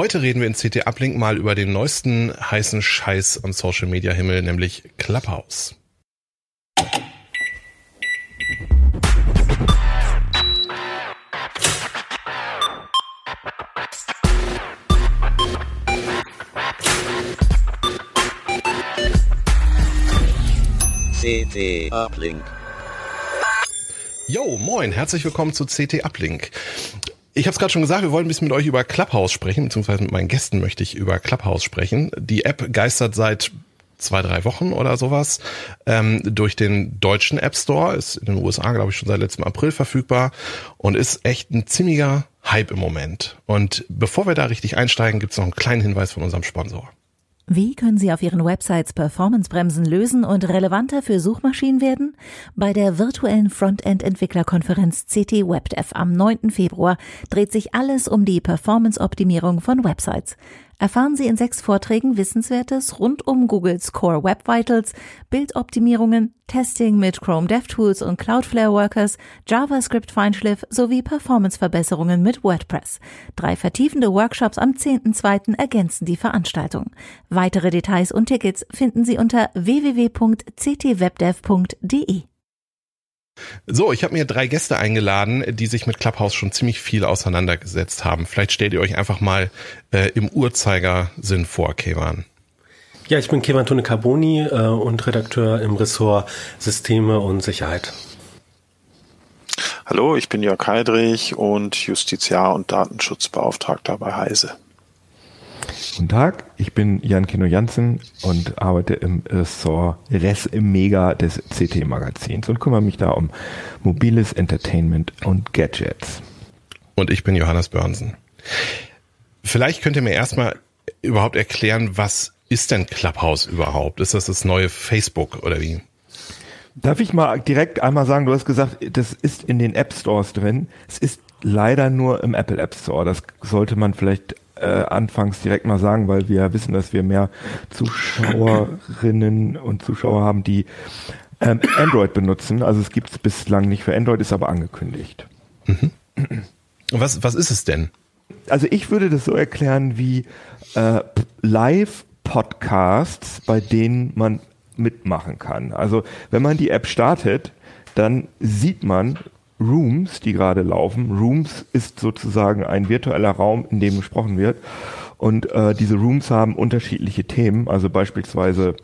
Heute reden wir in CT Uplink mal über den neuesten heißen Scheiß am Social Media Himmel, nämlich Clubhouse. CT Uplink. Yo, moin, herzlich willkommen zu CT Uplink. Ich habe es gerade schon gesagt, wir wollen ein bisschen mit euch über Clubhouse sprechen, beziehungsweise mit meinen Gästen möchte ich über Clubhouse sprechen. Die App geistert seit zwei, drei Wochen oder sowas ähm, durch den deutschen App Store, ist in den USA, glaube ich, schon seit letztem April verfügbar und ist echt ein ziemlicher Hype im Moment. Und bevor wir da richtig einsteigen, gibt es noch einen kleinen Hinweis von unserem Sponsor. Wie können Sie auf Ihren Websites Performancebremsen lösen und relevanter für Suchmaschinen werden? Bei der virtuellen Frontend-Entwicklerkonferenz CT WebDev am 9. Februar dreht sich alles um die Performance-Optimierung von Websites erfahren Sie in sechs Vorträgen Wissenswertes rund um Googles Core Web Vitals, Bildoptimierungen, Testing mit Chrome DevTools und Cloudflare Workers, JavaScript Feinschliff sowie Performanceverbesserungen mit WordPress. Drei vertiefende Workshops am 10.2. ergänzen die Veranstaltung. Weitere Details und Tickets finden Sie unter www.ctwebdev.de. So, ich habe mir drei Gäste eingeladen, die sich mit Clubhouse schon ziemlich viel auseinandergesetzt haben. Vielleicht stellt ihr euch einfach mal äh, im Uhrzeigersinn vor, Kevan. Ja, ich bin Kevan Tone Carboni äh, und Redakteur im Ressort Systeme und Sicherheit. Hallo, ich bin Jörg Heidrich und Justiziar und Datenschutzbeauftragter bei Heise. Guten Tag, ich bin Jan Kino Jansen und arbeite im Ressort Res Mega des CT-Magazins und kümmere mich da um mobiles Entertainment und Gadgets. Und ich bin Johannes Börnsen. Vielleicht könnt ihr mir erstmal überhaupt erklären, was ist denn Clubhouse überhaupt? Ist das das neue Facebook oder wie? Darf ich mal direkt einmal sagen, du hast gesagt, das ist in den App Stores drin. Es ist leider nur im Apple App Store. Das sollte man vielleicht äh, anfangs direkt mal sagen, weil wir wissen, dass wir mehr Zuschauerinnen und Zuschauer haben, die ähm, Android benutzen. Also es gibt es bislang nicht für Android, ist aber angekündigt. Mhm. Was, was ist es denn? Also ich würde das so erklären wie äh, Live-Podcasts, bei denen man mitmachen kann. Also wenn man die App startet, dann sieht man, Rooms, die gerade laufen. Rooms ist sozusagen ein virtueller Raum, in dem gesprochen wird. Und äh, diese Rooms haben unterschiedliche Themen. Also beispielsweise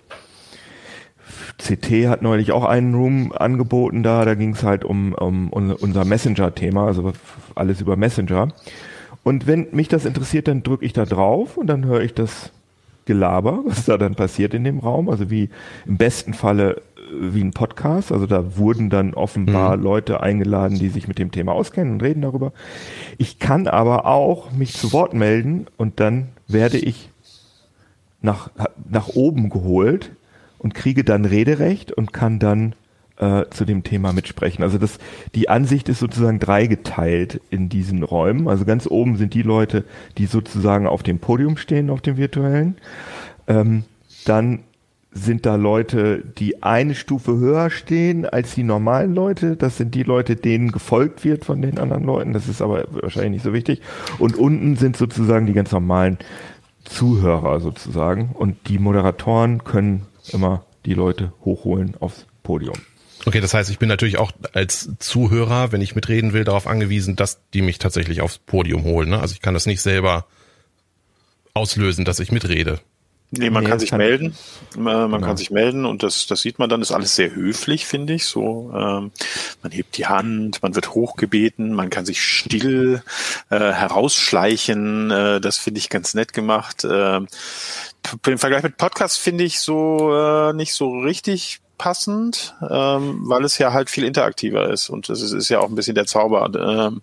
CT hat neulich auch einen Room angeboten da. Da ging es halt um, um unser Messenger-Thema, also alles über Messenger. Und wenn mich das interessiert, dann drücke ich da drauf und dann höre ich das Gelaber, was da dann passiert in dem Raum. Also wie im besten Falle wie ein Podcast. Also da wurden dann offenbar mhm. Leute eingeladen, die sich mit dem Thema auskennen und reden darüber. Ich kann aber auch mich zu Wort melden und dann werde ich nach, nach oben geholt und kriege dann Rederecht und kann dann äh, zu dem Thema mitsprechen. Also das, die Ansicht ist sozusagen dreigeteilt in diesen Räumen. Also ganz oben sind die Leute, die sozusagen auf dem Podium stehen, auf dem virtuellen. Ähm, dann sind da Leute, die eine Stufe höher stehen als die normalen Leute. Das sind die Leute, denen gefolgt wird von den anderen Leuten. Das ist aber wahrscheinlich nicht so wichtig. Und unten sind sozusagen die ganz normalen Zuhörer sozusagen. Und die Moderatoren können immer die Leute hochholen aufs Podium. Okay, das heißt, ich bin natürlich auch als Zuhörer, wenn ich mitreden will, darauf angewiesen, dass die mich tatsächlich aufs Podium holen. Ne? Also ich kann das nicht selber auslösen, dass ich mitrede. Nee, man nee, kann sich kann melden. Man genau. kann sich melden und das, das sieht man dann, ist alles sehr höflich, finde ich. So, ähm, man hebt die Hand, man wird hochgebeten, man kann sich still äh, herausschleichen. Äh, das finde ich ganz nett gemacht. Äh, Im Vergleich mit Podcast finde ich so äh, nicht so richtig passend, ähm, weil es ja halt viel interaktiver ist und das ist, ist ja auch ein bisschen der Zauber. Ähm,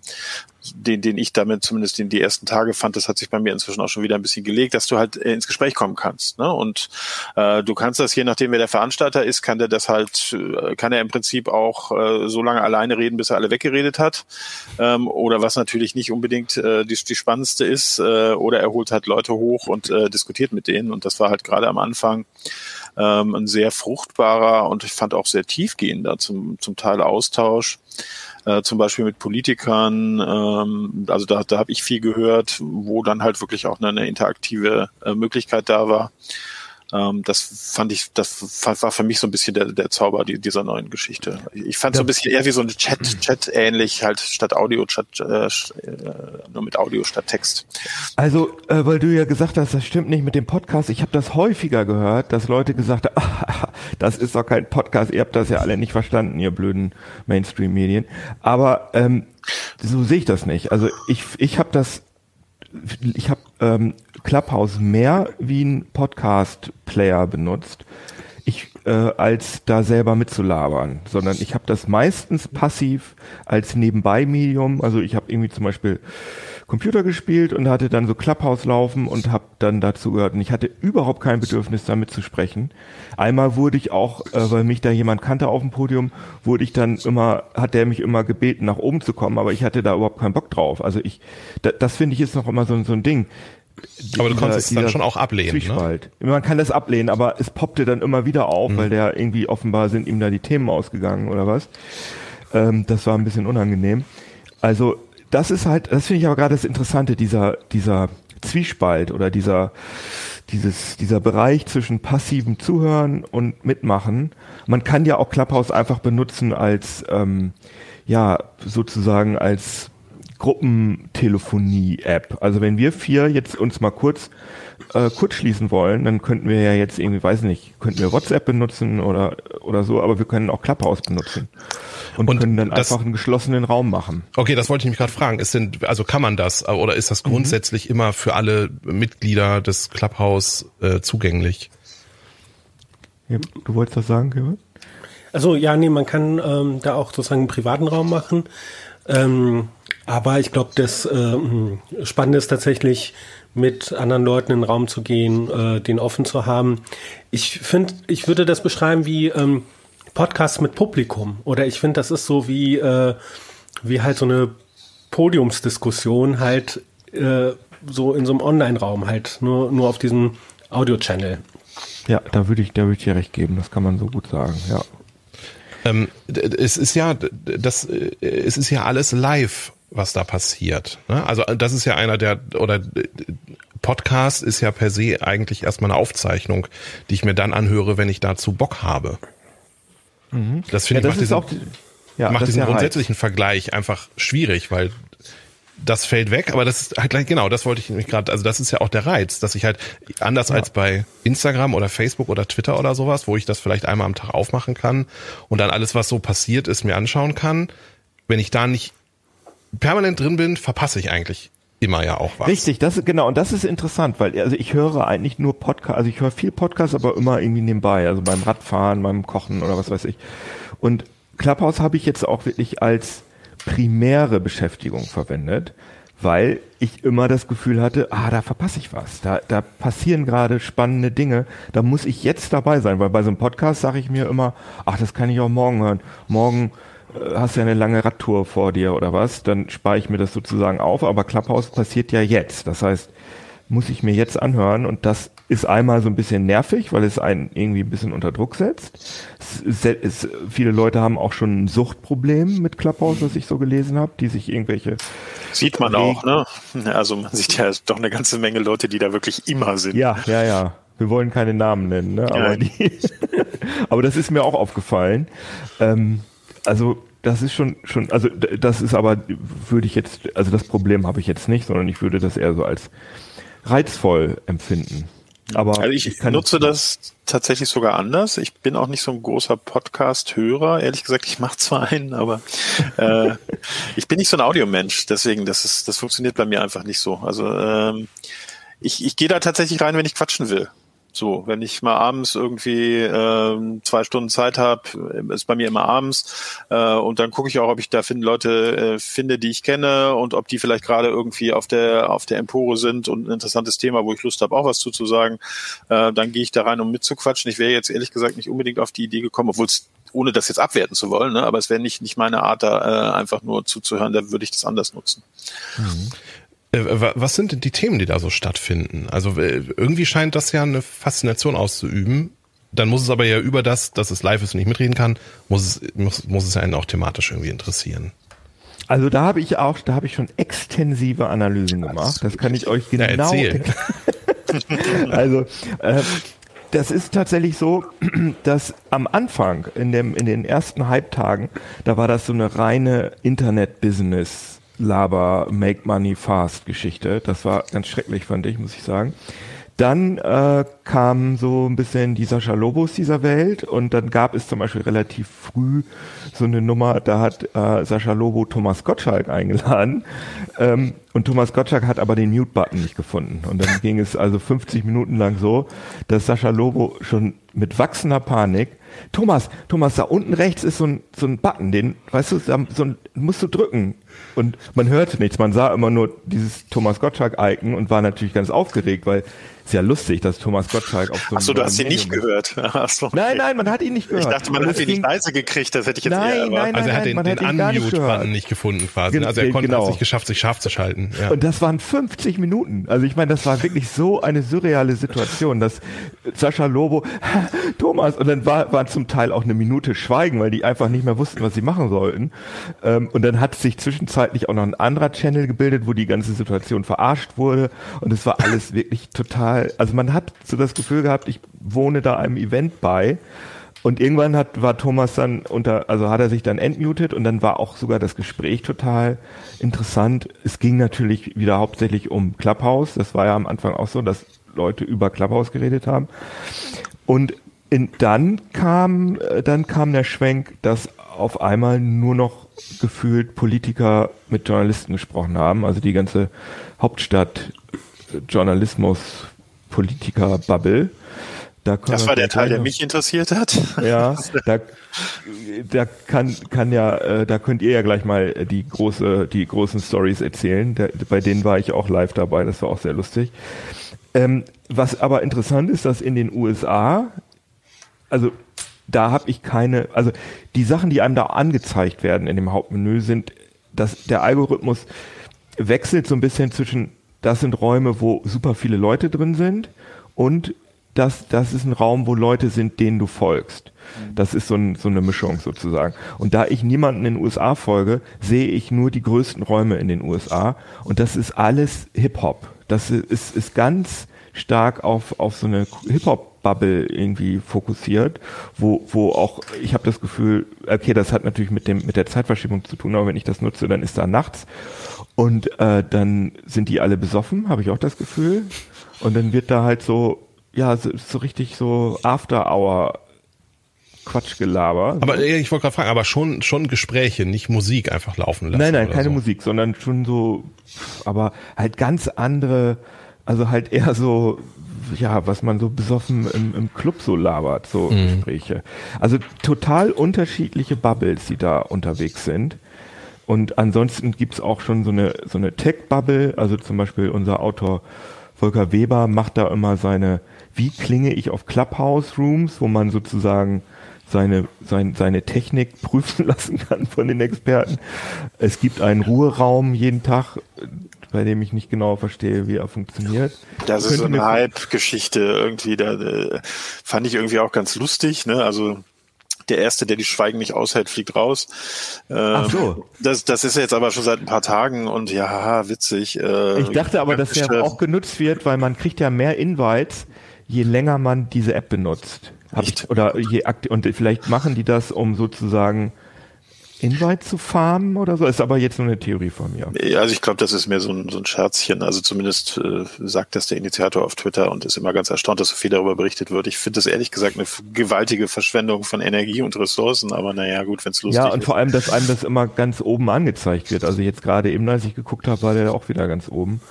den, den ich damit zumindest in die ersten Tage fand, das hat sich bei mir inzwischen auch schon wieder ein bisschen gelegt, dass du halt äh, ins Gespräch kommen kannst. Ne? Und äh, du kannst das, je nachdem wer der Veranstalter ist, kann der das halt, äh, kann er im Prinzip auch äh, so lange alleine reden, bis er alle weggeredet hat. Ähm, oder was natürlich nicht unbedingt äh, die, die spannendste ist, äh, oder er holt halt Leute hoch und äh, diskutiert mit denen. Und das war halt gerade am Anfang ähm, ein sehr fruchtbarer und ich fand auch sehr tiefgehender zum, zum Teil Austausch. Äh, zum Beispiel mit Politikern. Ähm, also da, da habe ich viel gehört, wo dann halt wirklich auch eine, eine interaktive äh, Möglichkeit da war. Ähm, das fand ich, das war für mich so ein bisschen der, der Zauber dieser neuen Geschichte. Ich fand so ein bisschen eher wie so ein Chat, Chat ähnlich, halt statt Audio, Chat, äh, äh, nur mit Audio statt Text. Also, äh, weil du ja gesagt hast, das stimmt nicht mit dem Podcast. Ich habe das häufiger gehört, dass Leute gesagt haben, ah, das ist doch kein Podcast. Ihr habt das ja alle nicht verstanden, ihr blöden Mainstream-Medien. Aber ähm, so sehe ich das nicht. Also ich, ich habe das ich habe ähm, Clubhouse mehr wie ein Podcast-Player benutzt, ich äh, als da selber mitzulabern, sondern ich habe das meistens passiv als Nebenbei-Medium. Also ich habe irgendwie zum Beispiel Computer gespielt und hatte dann so Clubhouse laufen und habe dann dazu gehört. Und ich hatte überhaupt kein Bedürfnis, damit zu sprechen. Einmal wurde ich auch, äh, weil mich da jemand kannte auf dem Podium, wurde ich dann immer, hat der mich immer gebeten, nach oben zu kommen, aber ich hatte da überhaupt keinen Bock drauf. Also ich, da, das finde ich ist noch immer so, so ein Ding. Aber du konntest es dann schon auch ablehnen. Ne? Man kann das ablehnen, aber es poppte dann immer wieder auf, mhm. weil der irgendwie offenbar sind ihm da die Themen ausgegangen oder was. Ähm, das war ein bisschen unangenehm. Also das ist halt, das finde ich aber gerade das Interessante, dieser, dieser Zwiespalt oder dieser, dieses, dieser Bereich zwischen passivem Zuhören und Mitmachen. Man kann ja auch Clubhouse einfach benutzen als, ähm, ja, sozusagen als Gruppentelefonie-App. Also wenn wir vier jetzt uns mal kurz äh, kurz schließen wollen, dann könnten wir ja jetzt irgendwie, weiß nicht, könnten wir WhatsApp benutzen oder oder so, aber wir können auch Clubhouse benutzen und, und können dann das, einfach einen geschlossenen Raum machen. Okay, das wollte ich mich gerade fragen. Ist denn, also kann man das oder ist das mhm. grundsätzlich mhm. immer für alle Mitglieder des Clubhouse äh, zugänglich? Ja, du wolltest das sagen, Kevin? Also ja, nee, man kann ähm, da auch sozusagen einen privaten Raum machen. Ähm, aber ich glaube, das äh, Spannende ist tatsächlich, mit anderen Leuten in den Raum zu gehen, äh, den offen zu haben. Ich finde, ich würde das beschreiben wie ähm, Podcast mit Publikum. Oder ich finde, das ist so wie, äh, wie halt so eine Podiumsdiskussion halt äh, so in so einem Online-Raum halt, nur, nur auf diesem Audio-Channel. Ja, da würde ich, da würde ich dir recht geben, das kann man so gut sagen, ja. Ähm, es ist ja, das, äh, es ist ja alles live was da passiert. Ne? Also das ist ja einer der, oder Podcast ist ja per se eigentlich erstmal eine Aufzeichnung, die ich mir dann anhöre, wenn ich dazu Bock habe. Mhm. Das finde ja, ich macht diesen, auch, ja, macht diesen grundsätzlichen Reiz. Vergleich einfach schwierig, weil das fällt weg, aber das ist halt genau, das wollte ich nämlich gerade, also das ist ja auch der Reiz, dass ich halt anders ja. als bei Instagram oder Facebook oder Twitter oder sowas, wo ich das vielleicht einmal am Tag aufmachen kann und dann alles, was so passiert ist, mir anschauen kann, wenn ich da nicht permanent drin bin, verpasse ich eigentlich immer ja auch was. Richtig, das genau und das ist interessant, weil also ich höre eigentlich nur Podcast, also ich höre viel Podcast, aber immer irgendwie nebenbei, also beim Radfahren, beim Kochen oder was weiß ich. Und Clubhouse habe ich jetzt auch wirklich als primäre Beschäftigung verwendet, weil ich immer das Gefühl hatte, ah, da verpasse ich was, da, da passieren gerade spannende Dinge, da muss ich jetzt dabei sein, weil bei so einem Podcast sage ich mir immer, ach, das kann ich auch morgen hören. Morgen hast ja eine lange Radtour vor dir oder was, dann spare ich mir das sozusagen auf, aber Clubhouse passiert ja jetzt. Das heißt, muss ich mir jetzt anhören und das ist einmal so ein bisschen nervig, weil es einen irgendwie ein bisschen unter Druck setzt. Es, es, viele Leute haben auch schon ein Suchtproblem mit Clubhouse, was ich so gelesen habe, die sich irgendwelche sieht man auch, ne? Also man sieht ja doch eine ganze Menge Leute, die da wirklich immer sind. Ja, ja, ja. Wir wollen keine Namen nennen, ne? Aber, die, aber das ist mir auch aufgefallen. Ähm, also das ist schon schon also das ist aber würde ich jetzt also das Problem habe ich jetzt nicht, sondern ich würde das eher so als reizvoll empfinden. Aber also ich, ich nutze das tatsächlich sogar anders. Ich bin auch nicht so ein großer Podcast-Hörer. Ehrlich gesagt, ich mache zwar einen, aber äh, ich bin nicht so ein Audiomensch. Deswegen, das ist, das funktioniert bei mir einfach nicht so. Also ähm, ich, ich gehe da tatsächlich rein, wenn ich quatschen will. So, wenn ich mal abends irgendwie ähm, zwei Stunden Zeit habe, ist bei mir immer abends äh, und dann gucke ich auch, ob ich da find, Leute äh, finde, die ich kenne und ob die vielleicht gerade irgendwie auf der auf der Empore sind und ein interessantes Thema, wo ich Lust habe, auch was zuzusagen. Äh, dann gehe ich da rein, um mitzuquatschen. Ich wäre jetzt ehrlich gesagt nicht unbedingt auf die Idee gekommen, obwohl es ohne das jetzt abwerten zu wollen, ne? aber es wäre nicht nicht meine Art, da äh, einfach nur zuzuhören. Da würde ich das anders nutzen. Mhm. Äh, was sind denn die Themen, die da so stattfinden? Also irgendwie scheint das ja eine Faszination auszuüben, dann muss es aber ja über das, dass es live ist und nicht mitreden kann, muss es, muss, muss es einen auch thematisch irgendwie interessieren. Also da habe ich auch, da habe ich schon extensive Analysen gemacht. Das kann ich euch genau. Ja, also äh, das ist tatsächlich so, dass am Anfang, in, dem, in den ersten Hype-Tagen, da war das so eine reine Internet-Business. Laber, Make Money Fast Geschichte. Das war ganz schrecklich, fand ich, muss ich sagen. Dann äh, kam so ein bisschen die Sascha Lobos dieser Welt und dann gab es zum Beispiel relativ früh so eine Nummer, da hat äh, Sascha Lobo Thomas Gottschalk eingeladen ähm, und Thomas Gottschalk hat aber den Mute-Button nicht gefunden und dann ging es also 50 Minuten lang so, dass Sascha Lobo schon mit wachsender Panik Thomas, Thomas, da unten rechts ist so ein, so ein Button, den, weißt du, so ein, musst du drücken. Und man hörte nichts, man sah immer nur dieses Thomas Gottschalk-Icon und war natürlich ganz aufgeregt, weil ist ja lustig, dass Thomas Gottschalk auf so Achso, du hast ihn nicht gehört. Achso, okay. Nein, nein, man hat ihn nicht gehört. Ich dachte, man hat ihn nicht leise gekriegt, das hätte ich jetzt nein, eher nein, nein, Also er hat den, den Unmute-Button nicht gefunden quasi. Gen also er konnte genau. es nicht geschafft, sich scharf zu schalten. Ja. Und das waren 50 Minuten. Also ich meine, das war wirklich so eine surreale Situation, dass Sascha Lobo, Thomas, und dann war, war zum Teil auch eine Minute Schweigen, weil die einfach nicht mehr wussten, was sie machen sollten. Ähm, und dann hat sich zwischenzeitlich auch noch ein anderer Channel gebildet, wo die ganze Situation verarscht wurde. Und es war alles wirklich total, also man hat so das Gefühl gehabt, ich wohne da einem Event bei. Und irgendwann hat, war Thomas dann unter, also hat er sich dann entmutet und dann war auch sogar das Gespräch total interessant. Es ging natürlich wieder hauptsächlich um Clubhouse. Das war ja am Anfang auch so, dass Leute über Clubhouse geredet haben. Und in, dann kam, äh, dann kam der Schwenk, dass auf einmal nur noch gefühlt Politiker mit Journalisten gesprochen haben. Also die ganze Hauptstadt Journalismus Politiker-Bubble. Da das war der Teil, der mich interessiert hat. Ja, da, da kann, kann ja, äh, da könnt ihr ja gleich mal die große, die großen Stories erzählen. Da, bei denen war ich auch live dabei. Das war auch sehr lustig. Ähm, was aber interessant ist, dass in den USA, also da habe ich keine, also die Sachen, die einem da angezeigt werden in dem Hauptmenü, sind, dass der Algorithmus wechselt so ein bisschen zwischen das sind Räume, wo super viele Leute drin sind und das, das ist ein Raum, wo Leute sind, denen du folgst. Das ist so, ein, so eine Mischung sozusagen. Und da ich niemanden in den USA folge, sehe ich nur die größten Räume in den USA und das ist alles Hip-Hop. Das ist, ist ganz stark auf, auf so eine Hip-Hop-Bubble irgendwie fokussiert, wo, wo auch, ich habe das Gefühl, okay, das hat natürlich mit, dem, mit der Zeitverschiebung zu tun, aber wenn ich das nutze, dann ist da nachts und äh, dann sind die alle besoffen, habe ich auch das Gefühl. Und dann wird da halt so, ja, so, so richtig so After-Hour Quatschgelaber. Aber ich wollte gerade fragen, aber schon schon Gespräche, nicht Musik einfach laufen lassen. Nein, nein, keine so. Musik, sondern schon so, aber halt ganz andere, also halt eher so, ja, was man so besoffen im, im Club so labert, so mhm. Gespräche. Also total unterschiedliche Bubbles, die da unterwegs sind. Und ansonsten gibt's auch schon so eine, so eine Tech-Bubble. Also zum Beispiel unser Autor Volker Weber macht da immer seine, wie klinge ich auf Clubhouse-Rooms, wo man sozusagen seine, sein, seine Technik prüfen lassen kann von den Experten. Es gibt einen Ruheraum jeden Tag, bei dem ich nicht genau verstehe, wie er funktioniert. Das ist so eine Hype-Geschichte irgendwie, da äh, fand ich irgendwie auch ganz lustig, ne? Also der Erste, der die Schweigen nicht aushält, fliegt raus. Ähm, Ach so. Das, das ist jetzt aber schon seit ein paar Tagen und ja, witzig. Äh, ich dachte aber, dass der auch genutzt wird, weil man kriegt ja mehr Invites, je länger man diese App benutzt. Hab ich, oder je aktiv, und vielleicht machen die das, um sozusagen Invite zu farmen oder so? Ist aber jetzt nur eine Theorie von mir. Also ich glaube, das ist mehr so ein, so ein Scherzchen. Also zumindest äh, sagt das der Initiator auf Twitter und ist immer ganz erstaunt, dass so viel darüber berichtet wird. Ich finde das ehrlich gesagt eine gewaltige Verschwendung von Energie und Ressourcen, aber naja, gut, wenn es lustig ist. Ja, und ist. vor allem, dass einem das immer ganz oben angezeigt wird. Also jetzt gerade eben, als ich geguckt habe, war der auch wieder ganz oben.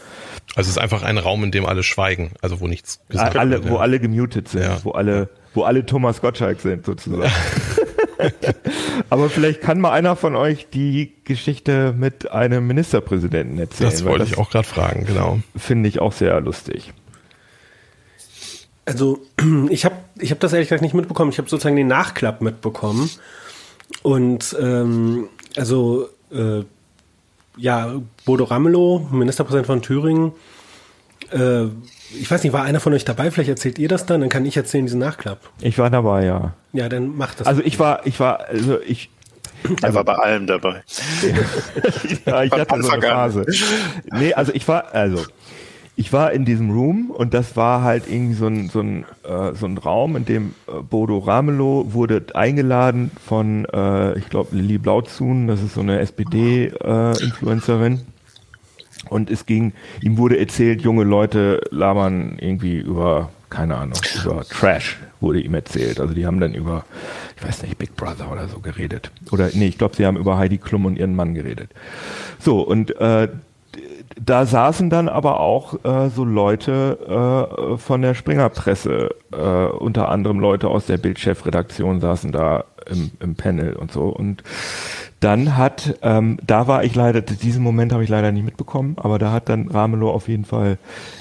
Also es ist einfach ein Raum, in dem alle schweigen, also wo nichts gesagt alle, wird. Wo alle gemutet sind, ja. wo alle, wo alle Thomas Gottschalk sind sozusagen. Aber vielleicht kann mal einer von euch die Geschichte mit einem Ministerpräsidenten erzählen. Das wollte ich auch gerade fragen, genau. Finde ich auch sehr lustig. Also ich habe ich hab das ehrlich gesagt nicht mitbekommen. Ich habe sozusagen den Nachklapp mitbekommen. Und ähm, also äh, ja, Bodo Ramelow, Ministerpräsident von Thüringen, äh, ich weiß nicht, war einer von euch dabei? Vielleicht erzählt ihr das dann, dann kann ich erzählen diesen Nachklapp. Ich war dabei, ja. Ja, dann macht das. Also ich war, ich war, also ich. Er also, war bei allem dabei. ja, ich hatte so eine Phase. Nee, also ich war, also ich war in diesem Room und das war halt irgendwie so ein, so ein, äh, so ein Raum, in dem äh, Bodo Ramelow wurde eingeladen von, äh, ich glaube, Lilly Blauzun, das ist so eine SPD-Influencerin. Äh, und es ging, ihm wurde erzählt, junge Leute labern irgendwie über, keine Ahnung, über Trash wurde ihm erzählt. Also die haben dann über, ich weiß nicht, Big Brother oder so geredet. Oder nee, ich glaube, sie haben über Heidi Klum und ihren Mann geredet. So, und äh, da saßen dann aber auch äh, so Leute äh, von der Springerpresse, äh, unter anderem Leute aus der Bildchefredaktion saßen da im, im Panel und so. Und dann hat, ähm, da war ich leider, diesen Moment habe ich leider nicht mitbekommen, aber da hat dann Ramelow auf jeden Fall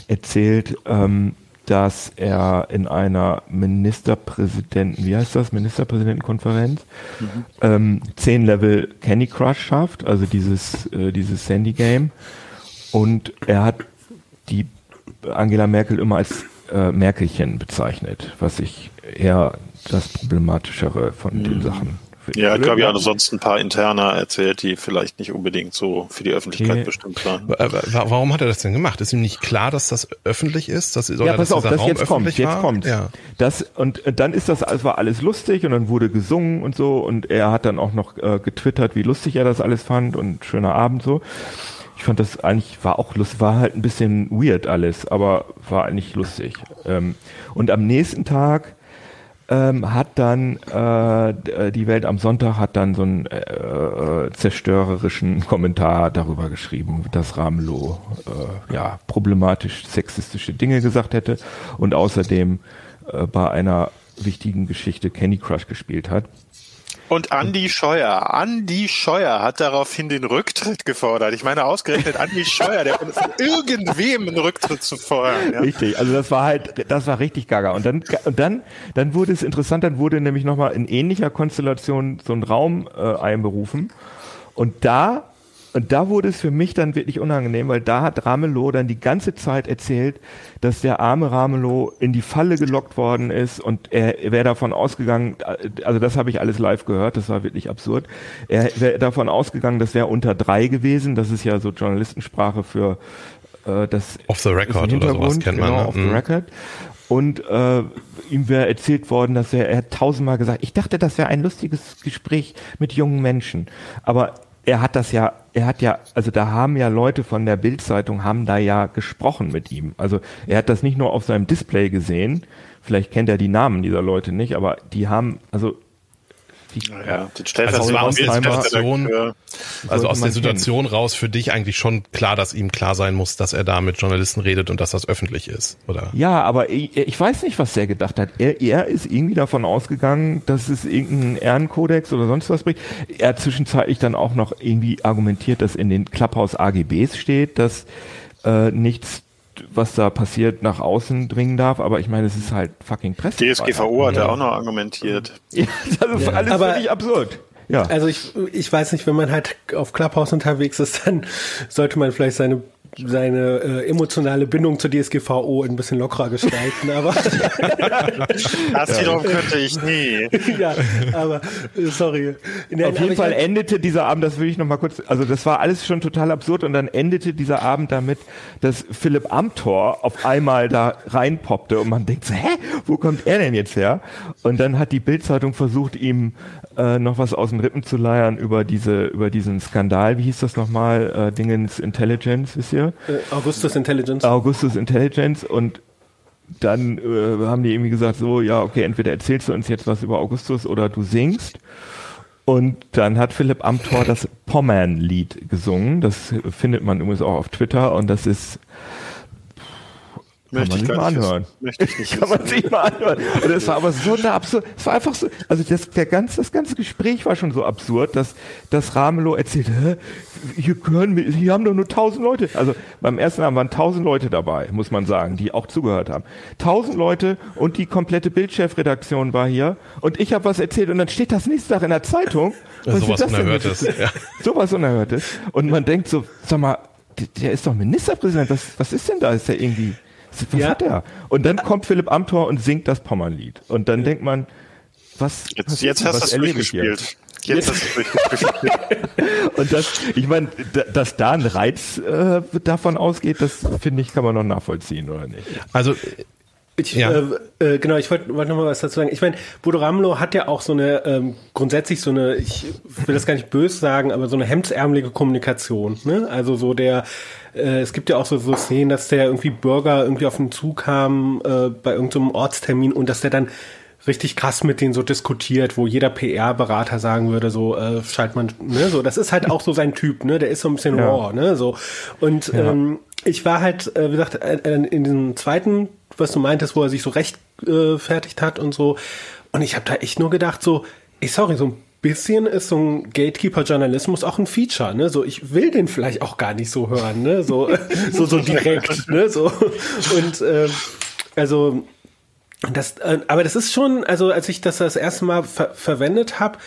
erzählt, ähm, dass er in einer Ministerpräsidenten, wie heißt das, Ministerpräsidentenkonferenz, mhm. ähm, zehn Level Candy Crush schafft, also dieses, äh, dieses Sandy Game. Und er hat die Angela Merkel immer als äh, Merkelchen bezeichnet, was ich eher das Problematischere von mhm. den Sachen ja, ich glaube, ja, ansonsten ein paar Interner erzählt, die vielleicht nicht unbedingt so für die Öffentlichkeit okay. bestimmt waren. Warum hat er das denn gemacht? Ist ihm nicht klar, dass das öffentlich ist? Dass, ja, pass auf, das Raum jetzt kommt, jetzt kommt. Ja. Das, und äh, dann ist das, es war alles lustig und dann wurde gesungen und so und er hat dann auch noch äh, getwittert, wie lustig er das alles fand und schöner Abend so. Ich fand das eigentlich, war auch lustig, war halt ein bisschen weird alles, aber war eigentlich lustig. Ähm, und am nächsten Tag ähm, hat dann äh, die Welt am Sonntag hat dann so einen äh, äh, zerstörerischen Kommentar darüber geschrieben, dass Ramelow äh, ja problematisch sexistische Dinge gesagt hätte und außerdem äh, bei einer wichtigen Geschichte Candy Crush gespielt hat. Und Andy Scheuer, Andy Scheuer hat daraufhin den Rücktritt gefordert. Ich meine, ausgerechnet Andy Scheuer, der von irgendwem einen Rücktritt zu fordern. Ja. Richtig, also das war halt, das war richtig gaga. Und dann, und dann, dann wurde es interessant, dann wurde nämlich nochmal in ähnlicher Konstellation so ein Raum äh, einberufen. Und da und da wurde es für mich dann wirklich unangenehm, weil da hat Ramelow dann die ganze Zeit erzählt, dass der arme Ramelow in die Falle gelockt worden ist und er, wäre davon ausgegangen, also das habe ich alles live gehört, das war wirklich absurd. Er wäre davon ausgegangen, das wäre unter drei gewesen, das ist ja so Journalistensprache für äh, das Off the record oder sowas kennt man. Genau, ne? off the mhm. record. Und äh, ihm wäre erzählt worden, dass er, er hat tausendmal gesagt, ich dachte, das wäre ein lustiges Gespräch mit jungen Menschen. Aber er hat das ja, er hat ja, also da haben ja Leute von der Bildzeitung haben da ja gesprochen mit ihm. Also er hat das nicht nur auf seinem Display gesehen, vielleicht kennt er die Namen dieser Leute nicht, aber die haben, also ja, also aus der Situation, also aus der Situation raus für dich eigentlich schon klar, dass ihm klar sein muss, dass er da mit Journalisten redet und dass das öffentlich ist, oder? Ja, aber ich, ich weiß nicht, was er gedacht hat. Er, er ist irgendwie davon ausgegangen, dass es irgendeinen Ehrenkodex oder sonst was bringt. Er hat zwischenzeitlich dann auch noch irgendwie argumentiert, dass in den Clubhouse AGBs steht, dass äh, nichts was da passiert, nach außen dringen darf, aber ich meine, es ist halt fucking Presse. DSGVO hat ja auch noch argumentiert. Ja, das ist ja. alles aber, völlig absurd. Ja. Also ich, ich weiß nicht, wenn man halt auf Clubhouse unterwegs ist, dann sollte man vielleicht seine seine äh, emotionale Bindung zur DSGVO ein bisschen lockerer gestalten, aber das wiederum könnte ich nie. ja, aber äh, sorry. In Auf jeden Fall endete dieser Abend, das will ich noch mal kurz, also das war alles schon total absurd und dann endete dieser Abend damit, dass Philipp Amthor auf einmal da reinpoppte und man denkt so, hä, wo kommt er denn jetzt her? Und dann hat die Bildzeitung versucht, ihm äh, noch was aus den Rippen zu leiern über diese, über diesen Skandal, wie hieß das nochmal, äh, Dingens Intelligence, wisst ihr? Äh, Augustus Intelligence. Augustus Intelligence und dann äh, haben die irgendwie gesagt, so, ja, okay, entweder erzählst du uns jetzt was über Augustus oder du singst. Und dann hat Philipp Amthor das Pommern-Lied gesungen. Das findet man übrigens auch auf Twitter und das ist Möchte kann man sich mal anhören. Möchte ich nicht. kann man sich mal anhören. Und es war aber so eine absurd, es war einfach so, also das, der ganze, das ganze Gespräch war schon so absurd, dass, dass Ramelow erzählt, hä, hier hören wir, hier haben doch nur tausend Leute. Also beim ersten Abend waren tausend Leute dabei, muss man sagen, die auch zugehört haben. Tausend Leute und die komplette Bildchefredaktion war hier und ich habe was erzählt und dann steht das nächste Tag in der Zeitung. Ja, sowas Unerhörtes. Ja. Sowas Unerhörtes. Und man denkt so, sag mal, der ist doch Ministerpräsident. Was, was ist denn da? Ist der irgendwie, was ja. hat der? Und dann kommt Philipp Amthor und singt das Pommernlied. Und dann denkt man, was, jetzt, was jetzt hast du es durchgespielt. Jetzt hast du durchgespielt. und das, ich meine, dass da ein Reiz äh, davon ausgeht, das finde ich, kann man noch nachvollziehen, oder nicht? Also ich, ja. äh, äh, genau, ich wollte wollt noch mal was dazu sagen. Ich meine, Bodo Ramlo hat ja auch so eine, ähm, grundsätzlich so eine, ich will das gar nicht böse sagen, aber so eine hemdsärmelige Kommunikation. Ne? Also so der, äh, es gibt ja auch so, so Szenen, dass der irgendwie Bürger irgendwie auf den Zug kam äh, bei irgendeinem so Ortstermin und dass der dann richtig krass mit denen so diskutiert, wo jeder PR-Berater sagen würde, so äh, schalt man, ne, so das ist halt auch so sein Typ, ne, der ist so ein bisschen ja. raw, ne, so und ja. ähm, ich war halt, äh, wie gesagt, äh, äh in diesem zweiten was du meintest, wo er sich so rechtfertigt äh, hat und so. Und ich habe da echt nur gedacht, so, ey, sorry, so ein bisschen ist so ein Gatekeeper-Journalismus auch ein Feature, ne? So, ich will den vielleicht auch gar nicht so hören, ne? So, so, so direkt, ne? So. Und äh, also das, äh, aber das ist schon, also als ich das das erste Mal ver verwendet habe,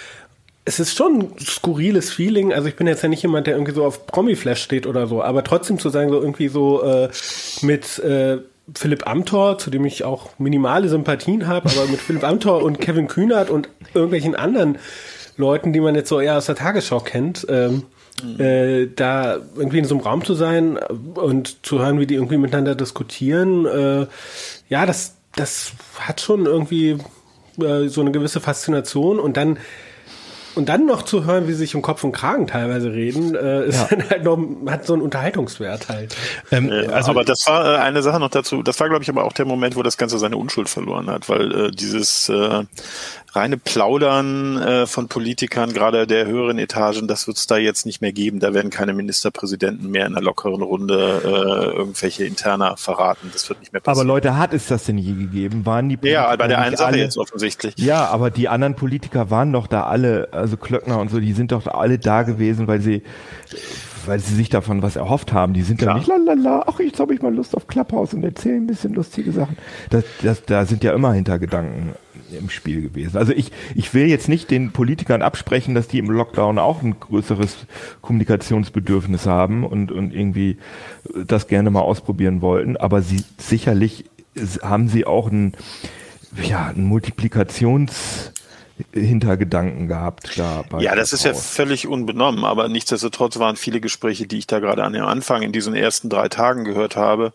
es ist schon ein skurriles Feeling. Also ich bin jetzt ja nicht jemand, der irgendwie so auf Promi-Flash steht oder so, aber trotzdem zu sagen, so irgendwie so äh, mit äh, Philipp Amthor, zu dem ich auch minimale Sympathien habe, aber mit Philipp Amthor und Kevin Kühnert und irgendwelchen anderen Leuten, die man jetzt so eher aus der Tagesschau kennt, ähm, mhm. äh, da irgendwie in so einem Raum zu sein und zu hören, wie die irgendwie miteinander diskutieren, äh, ja, das, das hat schon irgendwie äh, so eine gewisse Faszination und dann und dann noch zu hören, wie sie sich um Kopf und Kragen teilweise reden, äh, ist ja. halt noch, hat so einen Unterhaltungswert halt. Ähm, also, aber das war äh, eine Sache noch dazu, das war, glaube ich, aber auch der Moment, wo das Ganze seine Unschuld verloren hat, weil äh, dieses äh, reine Plaudern äh, von Politikern, gerade der höheren Etagen, das wird es da jetzt nicht mehr geben. Da werden keine Ministerpräsidenten mehr in einer lockeren Runde äh, irgendwelche Interna verraten. Das wird nicht mehr passieren. Aber Leute, hat es das denn je gegeben? Waren die Politiker Ja, bei der einen Sache alle, jetzt offensichtlich. Ja, aber die anderen Politiker waren doch da alle, also Klöckner und so, die sind doch alle da gewesen, weil sie weil sie sich davon was erhofft haben. Die sind Klar. da nicht, lalala, ach, jetzt habe ich mal Lust auf Clubhouse und erzählen ein bisschen lustige Sachen. Das, das, da sind ja immer Hintergedanken im Spiel gewesen. Also ich, ich will jetzt nicht den Politikern absprechen, dass die im Lockdown auch ein größeres Kommunikationsbedürfnis haben und, und irgendwie das gerne mal ausprobieren wollten, aber sie sicherlich haben sie auch ein, ja, ein Multiplikations Hintergedanken gehabt da. ja, das ist ja völlig unbenommen, aber nichtsdestotrotz waren viele Gespräche, die ich da gerade an dem Anfang in diesen ersten drei Tagen gehört habe,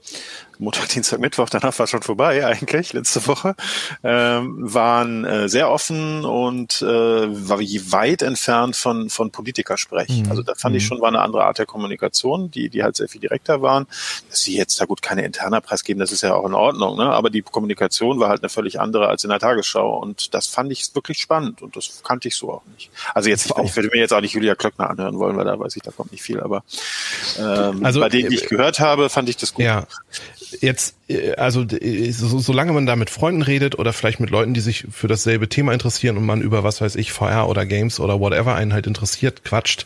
Montag, Dienstag, Mittwoch, danach war schon vorbei eigentlich, letzte Woche, ähm, waren äh, sehr offen und äh, war weit entfernt von, von Politikersprech. Mhm. Also da fand ich mhm. schon, war eine andere Art der Kommunikation, die, die halt sehr viel direkter waren. Dass sie jetzt da gut keine interner Preis geben, das ist ja auch in Ordnung, ne? aber die Kommunikation war halt eine völlig andere als in der Tagesschau und das fand ich wirklich spannend und das kannte ich so auch nicht. Also jetzt, ich, ich würde mir jetzt auch nicht Julia Klöckner anhören wollen, weil da weiß ich, da kommt nicht viel, aber ähm, also, bei denen, die ich äh, gehört habe, fand ich das gut. Ja, jetzt, äh, also so, solange man da mit Freunden redet oder vielleicht mit Leuten, die sich für dasselbe Thema interessieren und man über was weiß ich, VR oder Games oder whatever einen halt interessiert, quatscht,